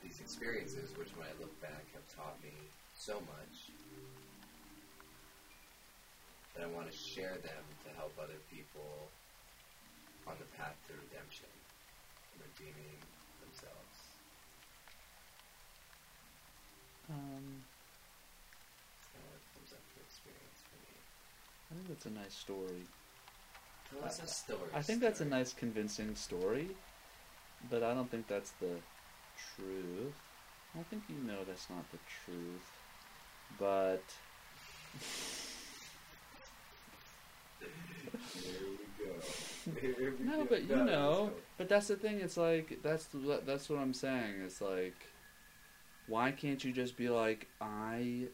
These experiences, which when I look back have taught me so much, that I want to share them to help other people the path to redemption, redeeming themselves. Um, kind of comes up for experience for me. I think that's a nice story. Tell us a story. I think that's a nice convincing story, but I don't think that's the truth. I think you know that's not the truth, but Here we go. Here we no, but you know, but that's the thing. It's like that's the, that's what I'm saying. It's like, why can't you just be like, I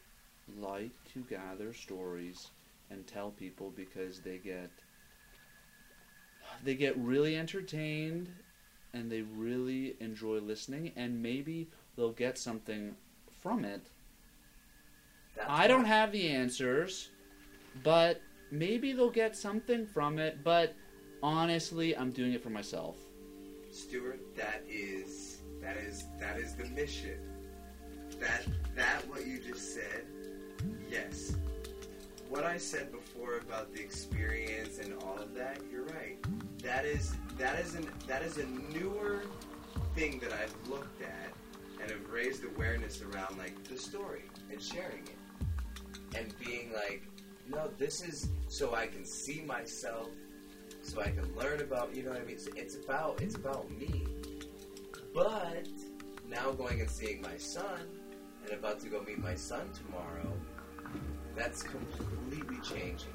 like to gather stories and tell people because they get they get really entertained and they really enjoy listening and maybe they'll get something from it. That's I don't have the answers, but maybe they'll get something from it, but honestly, I'm doing it for myself. Stuart, that is that is that is the mission. That that what you just said, yes. What I said before about the experience and all of that, you're right. That is that is an that is a newer thing that I've looked at and have raised awareness around like the story and sharing it. And being like, no, this is so I can see myself so I can learn about you know what I mean. It's, it's about it's about me. But now going and seeing my son, and about to go meet my son tomorrow, that's completely changing.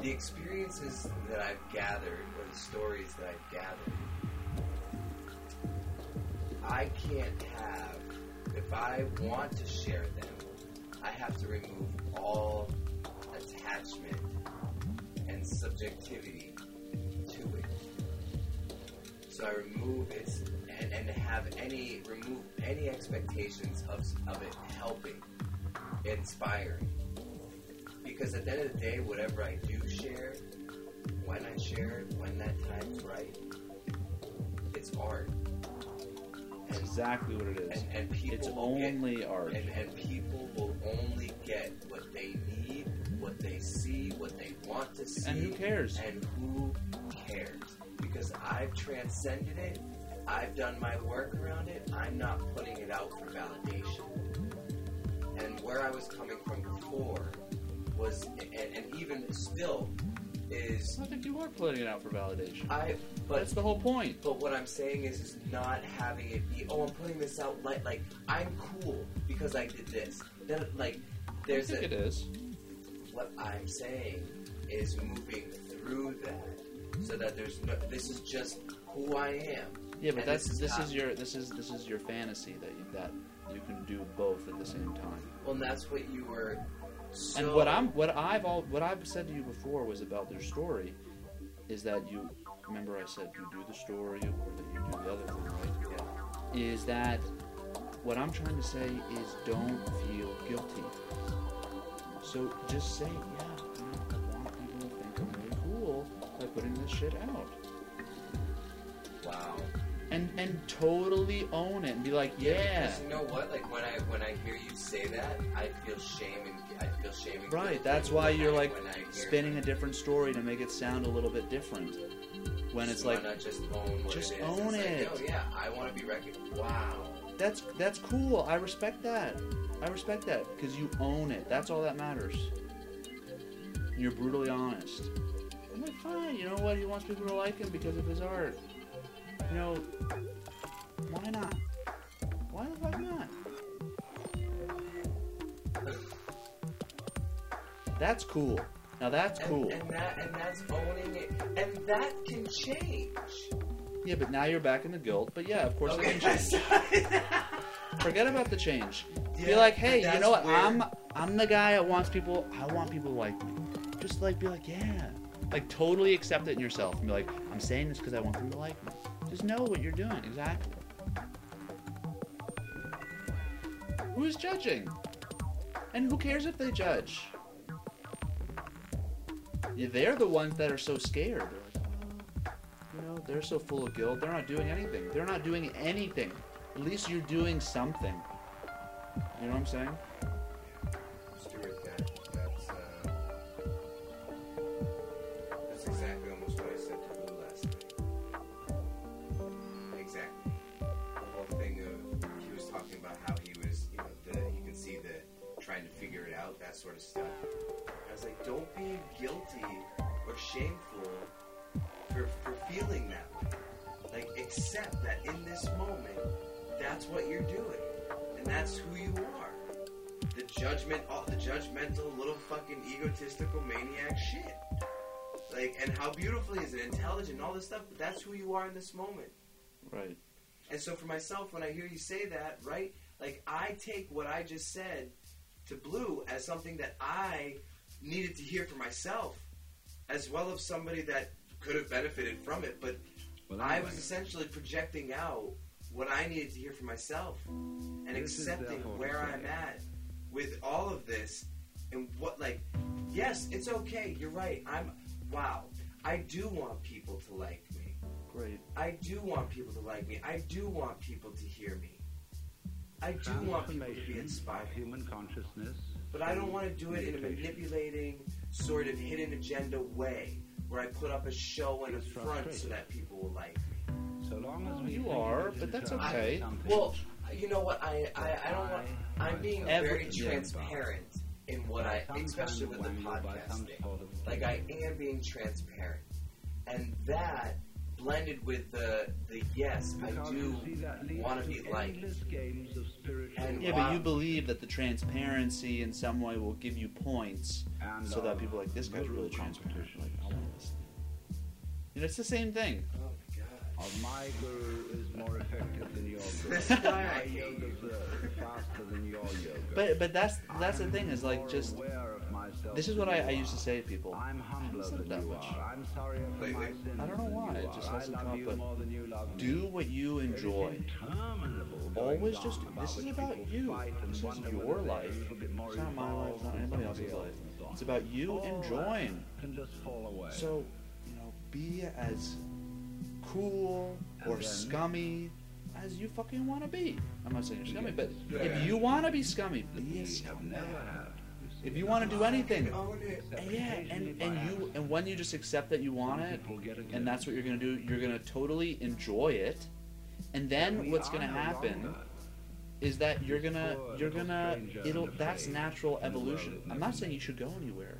The experiences that I've gathered, or the stories that I've gathered, I can't have. If I want to share them, I have to remove all attachment and subjectivity to it. So I remove it and, and have any remove any expectations of, of it helping, inspiring. Because at the end of the day, whatever I do share, when I share it, when that time's right, it's art. That's exactly what it is. And, and people It's will get- only art. and, and people will only get what they need, what they see, what they want to see. And who cares? And who cares? Because I've transcended it. I've done my work around it. I'm not putting it out for validation. And where I was coming from before was, and, and even still, is I think you are putting it out for validation. I. But That's the whole point. but what I'm saying is, is not having it be, oh, I'm putting this out light, like I'm cool because I did this. That, like, I there's think a, it is. What I'm saying is moving through that, so that there's no. This is just who I am. Yeah, but that's this this is is, your this is this is your fantasy that you, that you can do both at the same time. Well, and that's what you were. So, and what I'm what I've all what I've said to you before was about their story is that you remember I said you do the story or that you do the other thing, right? Yeah. Is that what I'm trying to say is don't feel guilty. So just say, yeah, I want people to think I'm really cool by putting this shit out. Wow. And and totally own it and be like, yeah. Because you know what? Like when I when I hear you say that, I feel shame and I feel shame and Right, that's why you're like I hear spinning a different story to make it sound a little bit different. When it's why like not just own what just it own it's it. Like, Yo, yeah, I want to be recognized. Wow. That's that's cool. I respect that. I respect that because you own it. That's all that matters. You're brutally honest. I'm like, fine. You know what? He wants people to like him because of his art. You know, why not? Why the fuck not? That's cool. Now that's And, cool. and that and that's owning it, and that can change. Yeah, but now you're back in the guilt. But yeah, of course it Okay, can change. Forget about the change. Be like, hey, you know what? where- I'm I'm the guy that wants people. I want people to like me. Just like be like, yeah, like totally accept it in yourself and be like, I'm saying this because I want them to like me. Just know what you're doing exactly. Who's judging? And who cares if they judge? They're the ones that are so scared. They're so full of guilt. They're not doing anything. They're not doing anything. At least you're doing something. You know what I'm saying? So for myself, when I hear you say that, right, like I take what I just said to Blue as something that I needed to hear for myself, as well as somebody that could have benefited from it, but Well, I was essentially projecting out what I needed to hear for myself and This accepting where I'm at with all of this and what like yes, it's okay. You're right. I'm wow. I do want people to like me. Great. I do want people to like me. I do want people to hear me. I do want people to be transformation inspired. of human consciousness. But I don't want to do it in a manipulating, sort of hidden agenda way where I put up a show in the front so that people will like me. So long as we You are, but that's okay. something- Well, you know what? I I, I don't want. I'm being very transparent in what I, especially with the wangled by podcast thing. Like I am being transparent, and that blended with the the yes, I do you see, that leads want to be liked. endless games of spiritual And Yeah, but you believe that the transparency in some way will give you points and so that uh, people are like this guy's really brutal transparent. Like, I want to listen. You know, it's the same thing. Oh my god. Of my guru is more effective than your guru. This is why my hatha yoga is uh, faster than your yoga. But but that's that's the I'm thing is like just aware of myself this is what I, I used to say to people. I'm humbler said than that you much. are. I'm sorrier for my sins I don't know why, it just are. hasn't come up, you but more than you love me. Do what you enjoy. Always just this is about you. This is your life. a little bit more It's not my life. It's not anybody else's life. else and so on. It's about you enjoying. Can just fall away. So, you know, be as cool or scummy as you fucking want to be. I'm not saying you're scummy, but if you want to be scummy, be a we have scummy. If you want to do anything, it. and uh, yeah, and and you and when you just accept that you want it, and that's what you're gonna do, you're gonna totally enjoy it, and then what's gonna happen is that you're gonna you're gonna it'll that's natural evolution. I'm not saying you should go anywhere,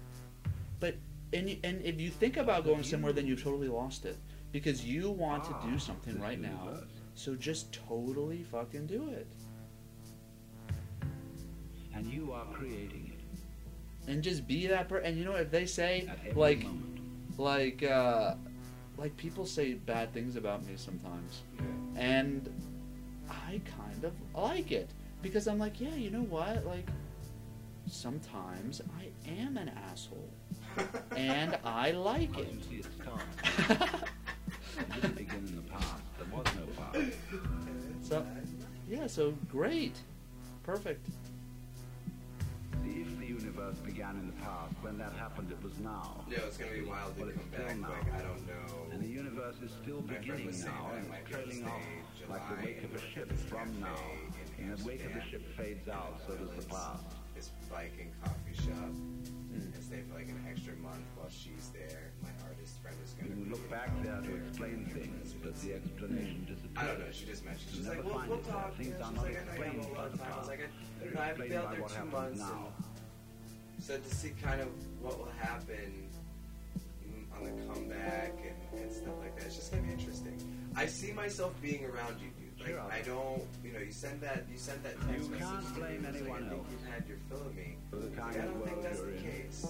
but and and if you think about going somewhere, then you've totally lost it because you want to do something right now. So just totally fucking do it, And you are creating it and just be that person. And you know if they say like moment. like uh like people say bad things about me sometimes and i kind of like it because i'm like yeah you know what like sometimes i am an asshole and I like it. you it didn't begin in the past. There was no past. So, yeah, so great. Perfect. If the universe began in the past, when that happened, it was now. Yeah, it's gonna be wild to Well, it's come still back. now. Like I don't know. And the universe is still My beginning now and might trailing off stage like the wake of a ship from now. in And the wake of the ship fades out, so does the past. This biking coffee shop Hmm. and stay for like an extra month while she's there. My artist friend is We gonna can look back there to explain things, but the explanation disappears. I don't know. She just mentioned. She's like, we'll, we'll it talk. Things you are she's not like, I know have explained a by the of. I was past. like, I, They're you know, I've explained been out there two months. now. And so to see kind of what will happen on the comeback and, and stuff like that, it's just gonna be interesting. I see myself being around you, dude. Like Sure. I don't, you know, you send that, you send that text You message. can't to me, blame it's like, anyone I think else you've had your fill of me. for the Like, kind I don't think that's the in. case.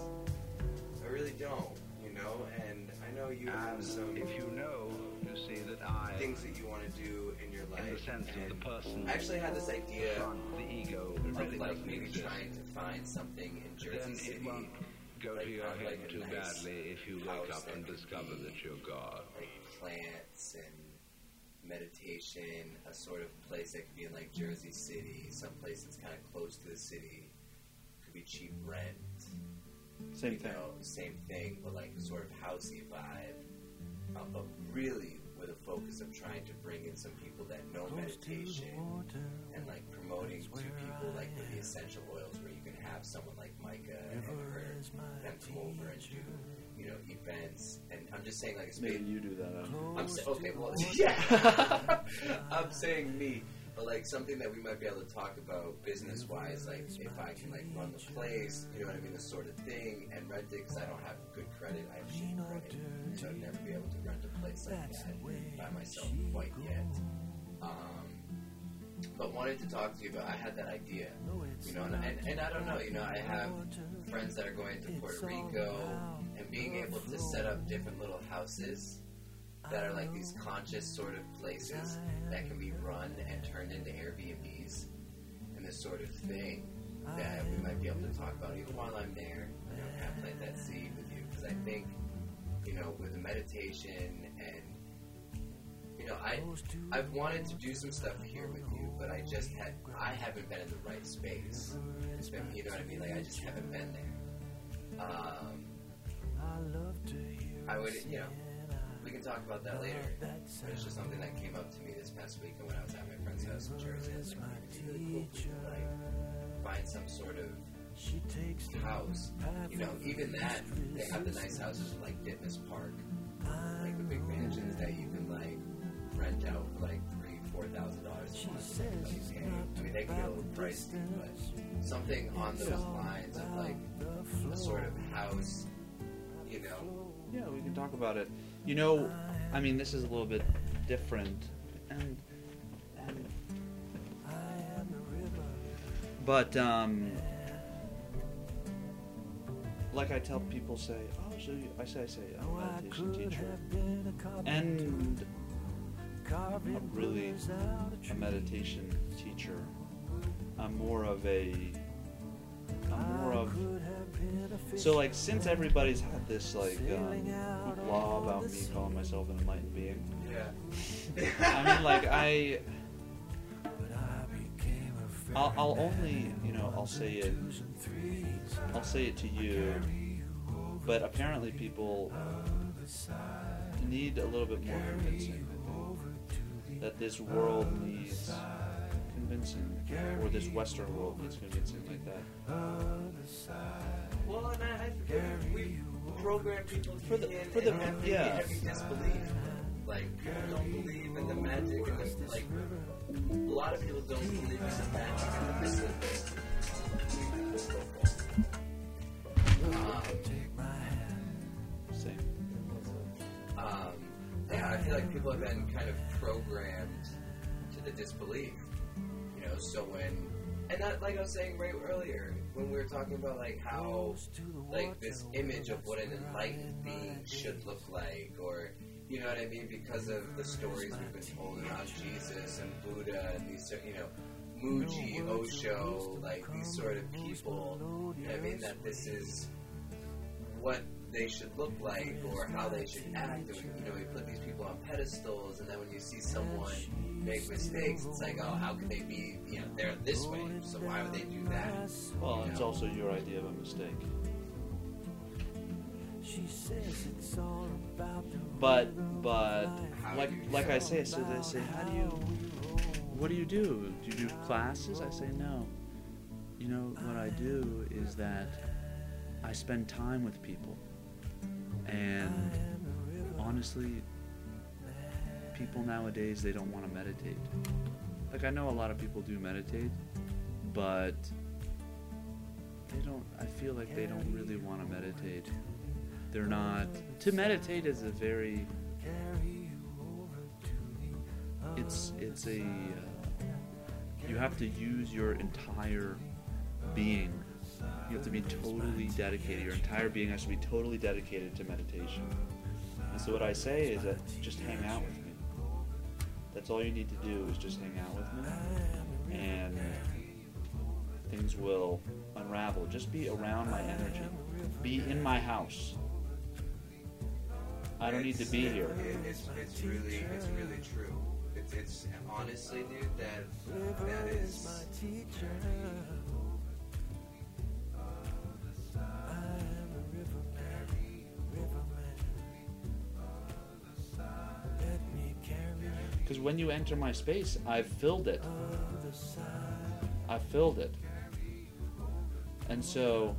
I really don't, you know. And I know you have And some if you know, you see that I, things that you want to do in your life. in the sense of the person, I actually had this idea the ego, it of really like maybe exist. trying to find something in Jersey then City. it won't go like, to your head like, too nice badly if you wake up and discover be, that you're God. like plants and meditation, a sort of place that could be in like Jersey City, some place that's kind of close to the city, could be cheap rent. Same you thing. know, same thing, but like sort of housey vibe. Um, but really with a focus of trying to bring in some people that know meditation and like promoting to people like with the essential oils where you can have someone like Micah and her them come over and do you know events and I'm just saying like a Maybe you do that. After. I'm saying okay well yeah I'm saying me but like something that we might be able to talk about business wise like if I can like run the place you know what I mean this sort of thing and rent it because I don't have good credit I have cheap credit so I'd never be able to rent a place like that by myself quite yet. um, but wanted to talk to you about I had that idea you know and, and, and I don't know you know I have friends that are going to Puerto Rico and being able to set up different little houses that are like these conscious sort of places that can be run and turned into Airbnbs and this sort of thing that we might be able to talk about even while I'm there. You know, kind of plant that seed with you because I think you know with the meditation and you know I I've wanted to do some stuff here with you, but I just had I haven't been in the right space. Been you know what I mean like I just haven't been there. Um, I would you know talk about that later. But it's just something that came up to me this past week when I was at my friend's house in Jersey. It's like, really cool to like find some sort of house. You know, even that they have the nice houses like Ditmas Park, like the big mansions that you can like rent out for like three, four thousand dollars a month. paying. I mean, they can get a little pricey, but something on those lines of like a sort of house. You know, Yeah, we can talk about it. You know, I mean, this is a little bit different, and and but um, like I tell people, say, oh, so you, I say, I say, I'm a meditation teacher, and I'm really a meditation teacher. I'm more of a I'm more of so like since everybody's had this like um, law about me calling myself an enlightened being, yeah. I mean like I I'll, I'll only you know I'll say it I'll say it to you, but apparently people need a little bit more convincing. That this world needs convincing, or this Western world needs convincing like that. Well, and I, I we program people For the- for the- in every, yeah. every disbelief. Like people don't believe in the magic and the, like a lot of people don't believe in the magic and the mysticism. Um, Same. um, yeah, I feel like people have been kind of programmed to the disbelief. Know, so when and that, like I was saying right earlier, when we were talking about like how like this image of what an enlightened being should look like, or you know what I mean, because of the stories we've been told around Jesus and Buddha and these, sort- you know, Mooji, Osho, like these sort of people. You know I mean? That this is what they should look like or how they should act. Or, you know, we put these people on pedestals, and then when you see someone make mistakes, it's like, oh, how could they be? You know, they're this way, so why would they do that? Well, You it's know? also your idea of a mistake. she But but How like do you like I say, so they say, how do you? What do you do? Do you do classes? I say no. You know what I do is that I spend time with people, and honestly, people nowadays they don't want to meditate. Like I know a lot of people do meditate, but they don't i feel like they don't really want to meditate. They're not to meditate is a very it's it's a uh, you have to use your entire being. You have to be totally dedicated. Your entire being has to be totally dedicated to meditation. And so what i say is that just hang out with me that's all you need to do is just hang out with me and things will unravel. Just be around my energy. Be in my house. I don't need to be here. it- it's, it's really, it's really true. It's, it's honestly, dude, that that is. Because when you enter my space, I've filled it. I've filled it. And so,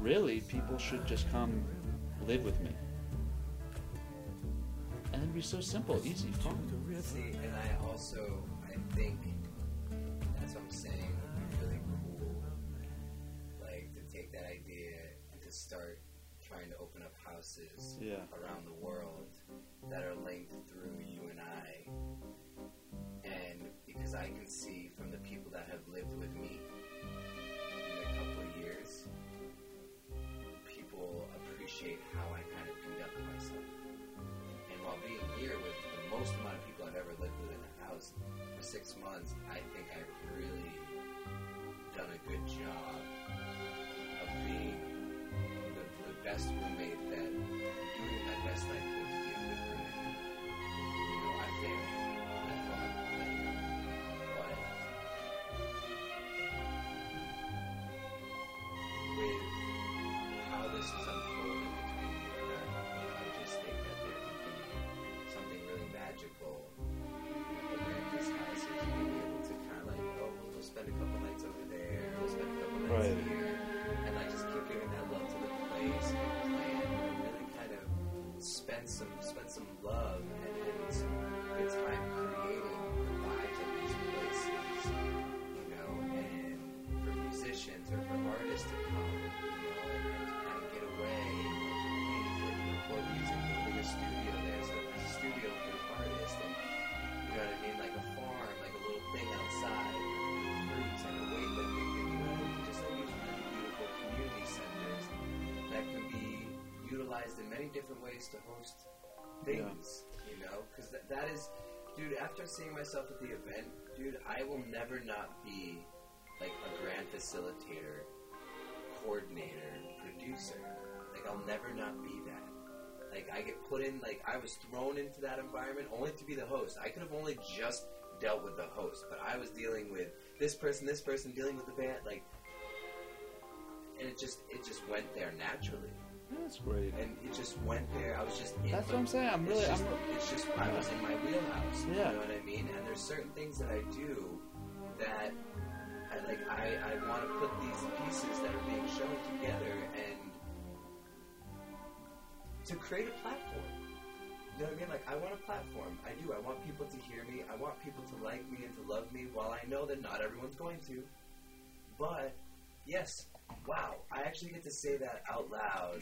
really, people should just come live with me. And it'd be so simple, easy, fun. See, and I also, I think that's what I'm saying. Would be really cool, like to take that idea and to start trying to open up houses Yeah. around the musicians or for artists to come, you know, and, and to kind of get away and paint or to record music, building a studio there, so there's a studio for the artist, and you know what I mean, like a farm, like a little thing outside, fruits and a weightlifting thing, you know, just like these really beautiful community centers that can be utilized in many different ways to host things, you know, because that, that is, dude. After seeing myself at the event, dude, I will never not be like a grand facilitator, coordinator, producer. Like I'll never not be that. Like I get put in, like I was thrown into that environment only to be the host. I could have only just dealt with the host, but I was dealing with this person, this person, dealing with the band, like, and it just it just went there naturally That's great. and it just went there. I was just in That's what I'm saying. I'm it's really, just, I'm, it's just I was in my wheelhouse. Yeah. You know what I mean? And there's certain things that I do that like. I I want to put these pieces that are being shown together and to create a platform. You know what I mean? Like I want a platform. I do. I want people to hear me. I want people to like me and to love me. While I know that not everyone's going to, but yes, wow, I actually get to say that out loud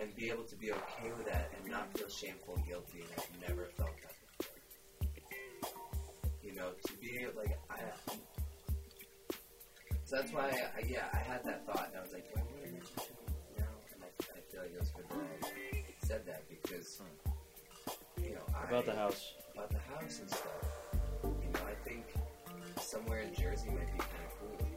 and be able to be okay with that and not feel shameful guilty and I've never felt that before. You know, to be like, I. So that's why, I, yeah, I had that thought and I was like, do I to mention now? And I, I feel like it was good that I said that because, you know, I. about the house. About the house and stuff. You know, I think somewhere in Jersey might be kind of cool.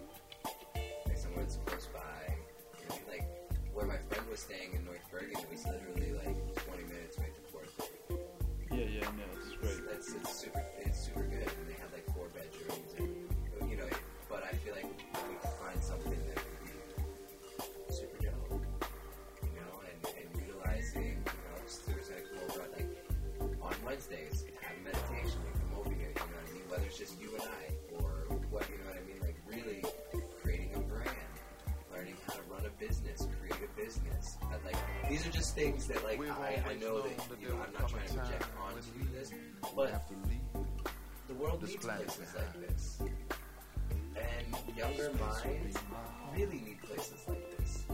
Like somewhere that's close by. You know, like where my friend was staying in North Bergen, it was literally like 20 minutes away to Fort. Yeah, yeah, no, it's great. It's, it's super, it's super good, and they had like four bedrooms, and you know. But I feel like we could find something that would be super dope, you know, and, and utilizing, you know, students that come over like on Wednesdays, have meditation, they come over here, you know what I mean? Whether it's just you and I, or what, you know what I mean? Like really creating a brand, learning how to run a business, create a business. And, like these are just things that like We've I, I know that you know I'm not trying to project onto this, but have to leave. the world this needs places like this. And younger minds really need places like this. To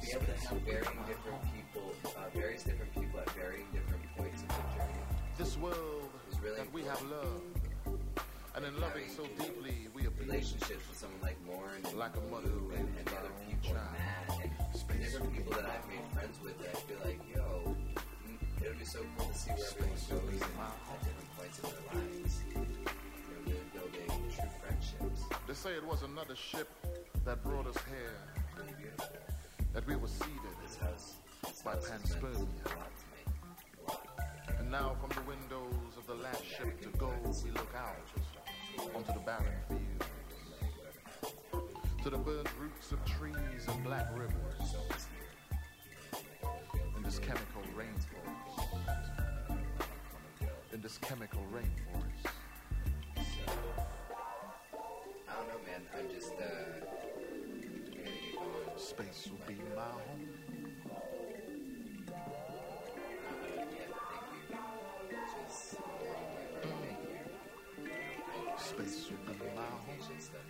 be able to have varying different people, uh, various different people at varying different points of the journey. This world is really that we have loved, and in loving so deeply, we have Relationships with someone like Lauren and Like a mother Lou and, and other people and. Matt and different people that I've made friends with that I feel like, yo, mm, it would be so cool to see where everyone goes and at different points in their lives. They say it was another ship that brought us here, that we were this By panspermia. and now from the windows of the last ship to go, we look out onto the barren fields, to the burnt roots of trees and black rivers in this chemical rainforest. In this chemical rainforest. I don't know, man. I'm just, uh, I'm gonna get going. Space will be my home. Yeah, thank you. Just, thank you. Space will be my home. Communication stuff.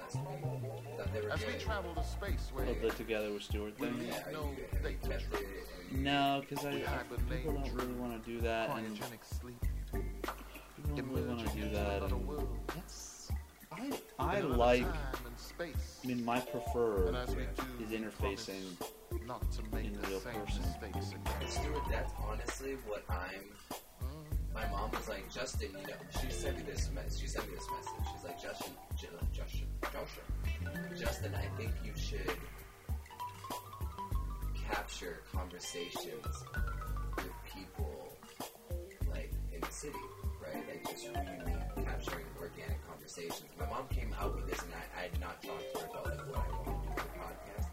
Last week. Thought they were As we travel to space where Oh, the Together with Stuart we thing? Yeah, no you- have you data kept trace. it and- No, because I, I people don't really want to do that, and Cryogenic sleep. people don't really want to do that. And world. that's I I like. time and space. I mean, my preferred And as we is do, we interfacing. not to make in the real same person. mistakes again. Stuart, that's honestly what I'm. Mm. My mom was like, Justin, you know, she sent me this. Me- she sent me this message. She's like, Justin, J- uh, Justin, Justin, Justin, I think you should capture conversations with people like in the city, Like just really capturing organic conversations. My mom came out with this, and I, I had not talked to her about like what I wanted to do for the podcast.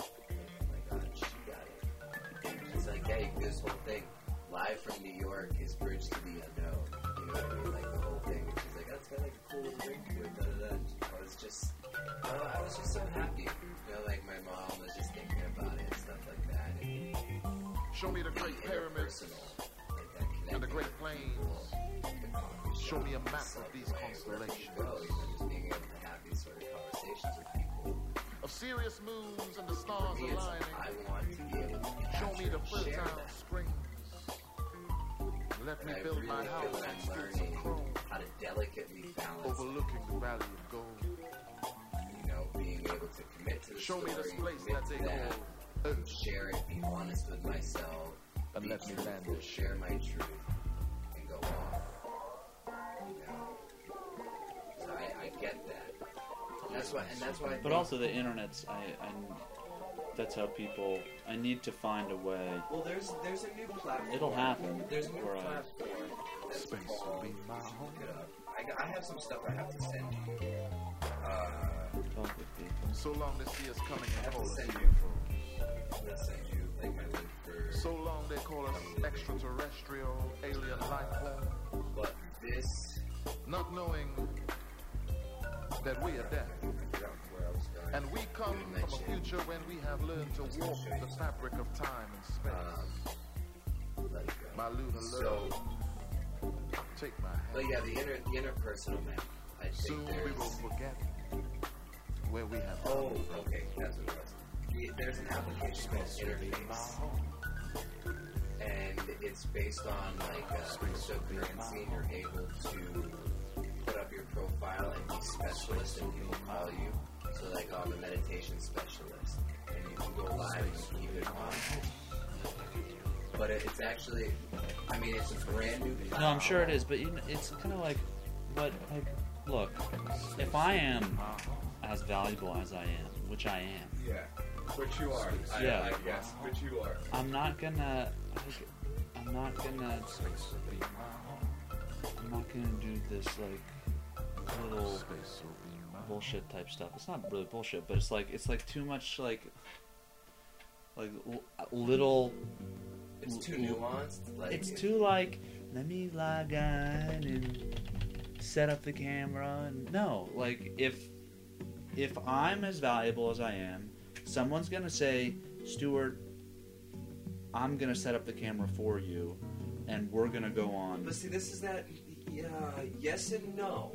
Oh my god, she got it. She's like, yeah, you can do this whole thing. Live from New York is Bridge to the Unknown. You know what I mean? Like the whole thing. And she's like, that's got like a cool ring to it. Da, da, da. I was just, uh, I was just so happy. You know, like my mom was just thinking about it and stuff like that. And Show me the great pyramids and the great with plains. People, the coffee Show me a map of these subway, wherever you constellations. go, you know, just being able to have these sort of conversations with people. Of Sirius moons and the stars aligning. I want to be able Show me the and fertile springs. Let me build my house I'm stilts of chrome, how to delicately balance, overlooking the valley of gold. you know, being able to commit to the Show me this place that they call Earth, share it, be honest with myself, and let me land it. share my truth, That's why, and that's why. I But also the internet's. I, I that's how people. I need to find a way. well, there's there's a new platform. It'll happen. There's a new where I- platform. Space will be you my home. look it up. I, I have some stuff I have to send you. Uh, Talk with people. So long they see us coming I and have to us send you. UFO. Let's send you like my link for. So long they call us extraterrestrial, alien life form, But this, not knowing that we are death. I forgot where I was going. And we come from a future when we have learned to walk the fabric of time and space. My lunar So, love, take my but hand. yeah, the inner, the interpersonal map. I think Soon we will forget where we have Oh, come okay, that's what it was. There's an application called Interface, and it's based on like uh, a cryptocurrency. You're able to put up your profile and be specialist, and people call you. So like, I'm a meditation specialist, and you can go live and keep it on. But it, it's actually, I mean, it's a brand new. No, I'm sure it is, but you know, it's kind of like, but like, look, if I am as valuable as I am, which I am. Yeah. Which you are. I, Yeah. I guess. Which you are. I'm not gonna. like, I'm not gonna. I'm not gonna do this like little bullshit type stuff. It's not really bullshit, but it's like it's like too much like like little. It's too nuanced. Like It's too like let me log on and set up the camera and no like if if I'm as valuable as I am, someone's gonna say, Stuart, I'm gonna set up the camera for you, and we're gonna go on. But see, this is that. Yeah, yes and no,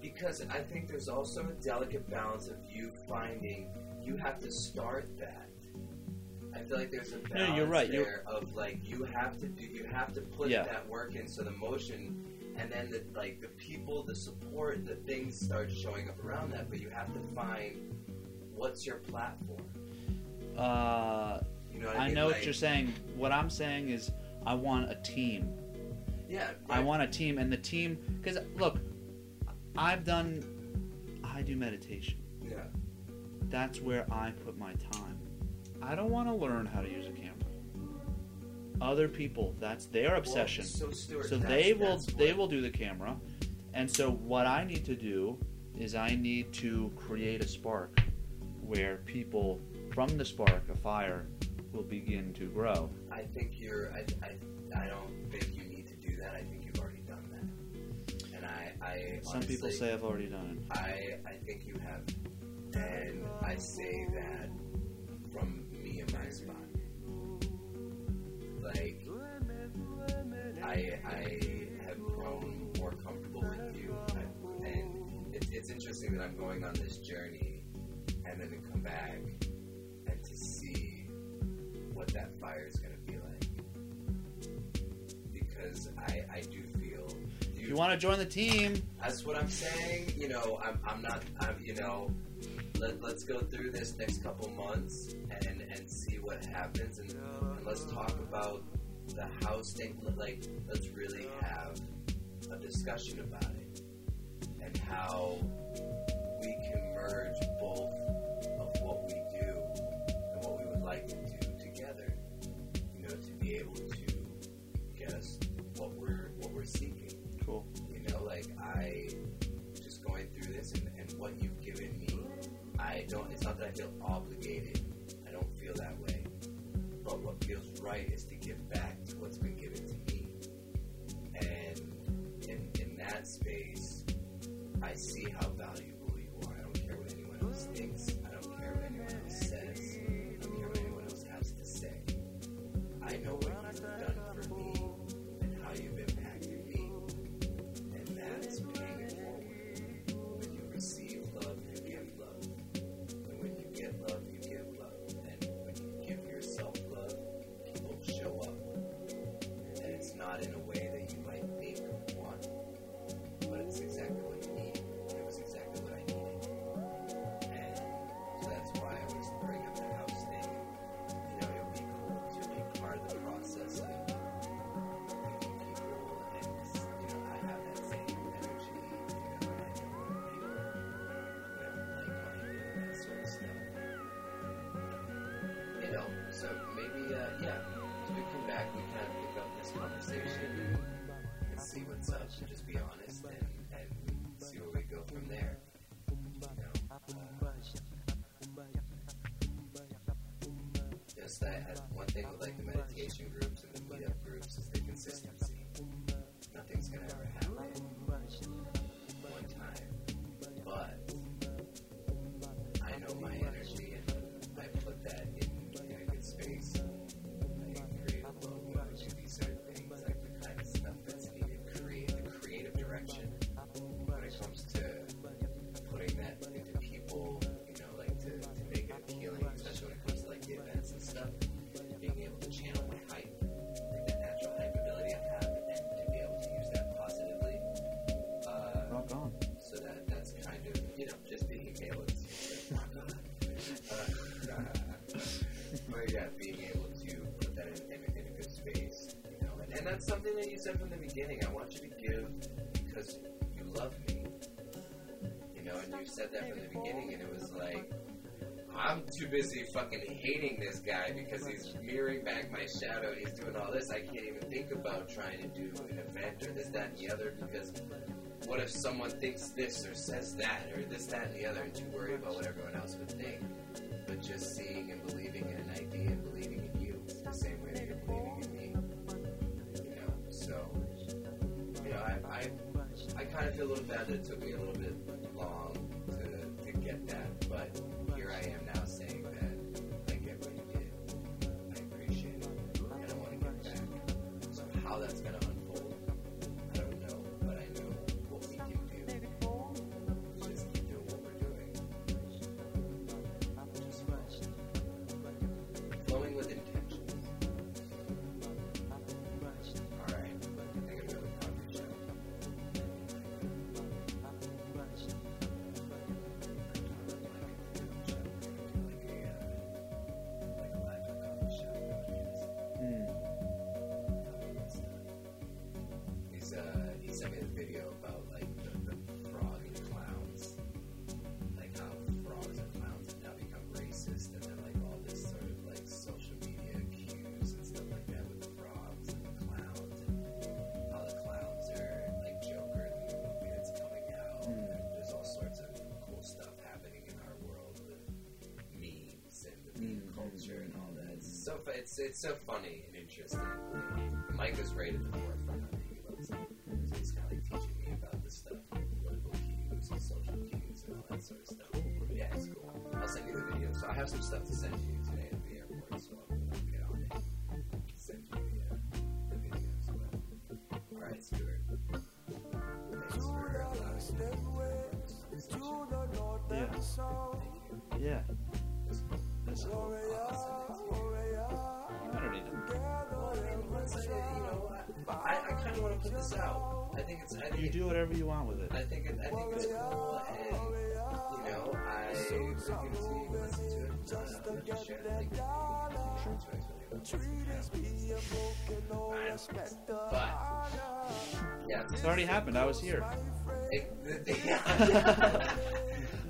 because I think there's also a delicate balance of you finding you have to start that. I feel like there's a balance No, you're right, there you're- of like you have to do, you have to put Yeah. that work in, so the motion, and then the like the people, the support, the things start showing up around that. But you have to find what's your platform. Uh, You know what I, I mean? know Like, what you're saying. What I'm saying is, I want a team. Yeah, I want a team, and the team. Because look, I've done. I do meditation. Yeah. That's where I put my time. I don't want to learn how to use a camera. Other people, that's their obsession. so Stuart, so they will they will do the camera. And so what I need to do is I need to create a spark where people from the spark, a fire, will begin to grow. I think you're. I, I, I don't think you I, Some people say I've already done it. I, I think you have. And I say that from me and my spot. Like, I, I have grown more comfortable with you. I, and it, it's interesting that I'm going on this journey and then to come back and to see what that fire is going to be like. Because I, I do you want to join the team, That's what I'm saying. You know, I'm, I'm not, I'm, you know, let, let's go through this next couple months and, and see what happens. And, and let's talk about the house thing. Like, let's really have a discussion about it and how we can merge both of what we do and what we would like to do I just going through this and, and what you've given me, I don't. It's not that I feel obligated. I don't feel that way. But what feels right is to give back to what's been given to me. And in in that space, I see how valuable you are. I don't care what anyone else thinks. Said that from the beginning, and it was like, I'm too busy fucking hating this guy because he's mirroring back my shadow and he's doing all this. I can't even think about trying to do an event or this, that, and the other because what if someone thinks this or says that or this, that, and the other and you worry about what everyone else would think. But just seeing and believing in an idea and believing in you the same way that you're believing in me. You know, so, you know, I, I, I kind of feel a little bad that it took me a little bit long get that, but here I am now saying that it's it's so funny and interesting. Like, Mike was right at the forefront of it. He loves it. He's kind of like teaching me about this stuff, political cues and social cues and all that sort of stuff. Yeah, it's cool. I'll send you the video. So I have some stuff to send you today at the airport, so I'll get on it. Send you the, uh, the video as well. All right, Stuart. Thanks for allowing me to Yeah. Yeah. That's cool. I'll I don't need them. Once I, you I, I, I kind of want to put this out. I think it's. I think You it- do whatever you want with it. I think it, I think it's cool, and you know, I will continue to listen to it. Uh, I'm gonna just share the link. Sure, it's right, it's really about But yeah, It's already happened. I was here. it,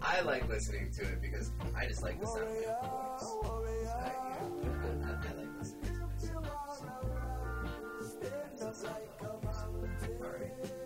I like listening to it because I just like the sound of my voice. I, I, I like like a mountain.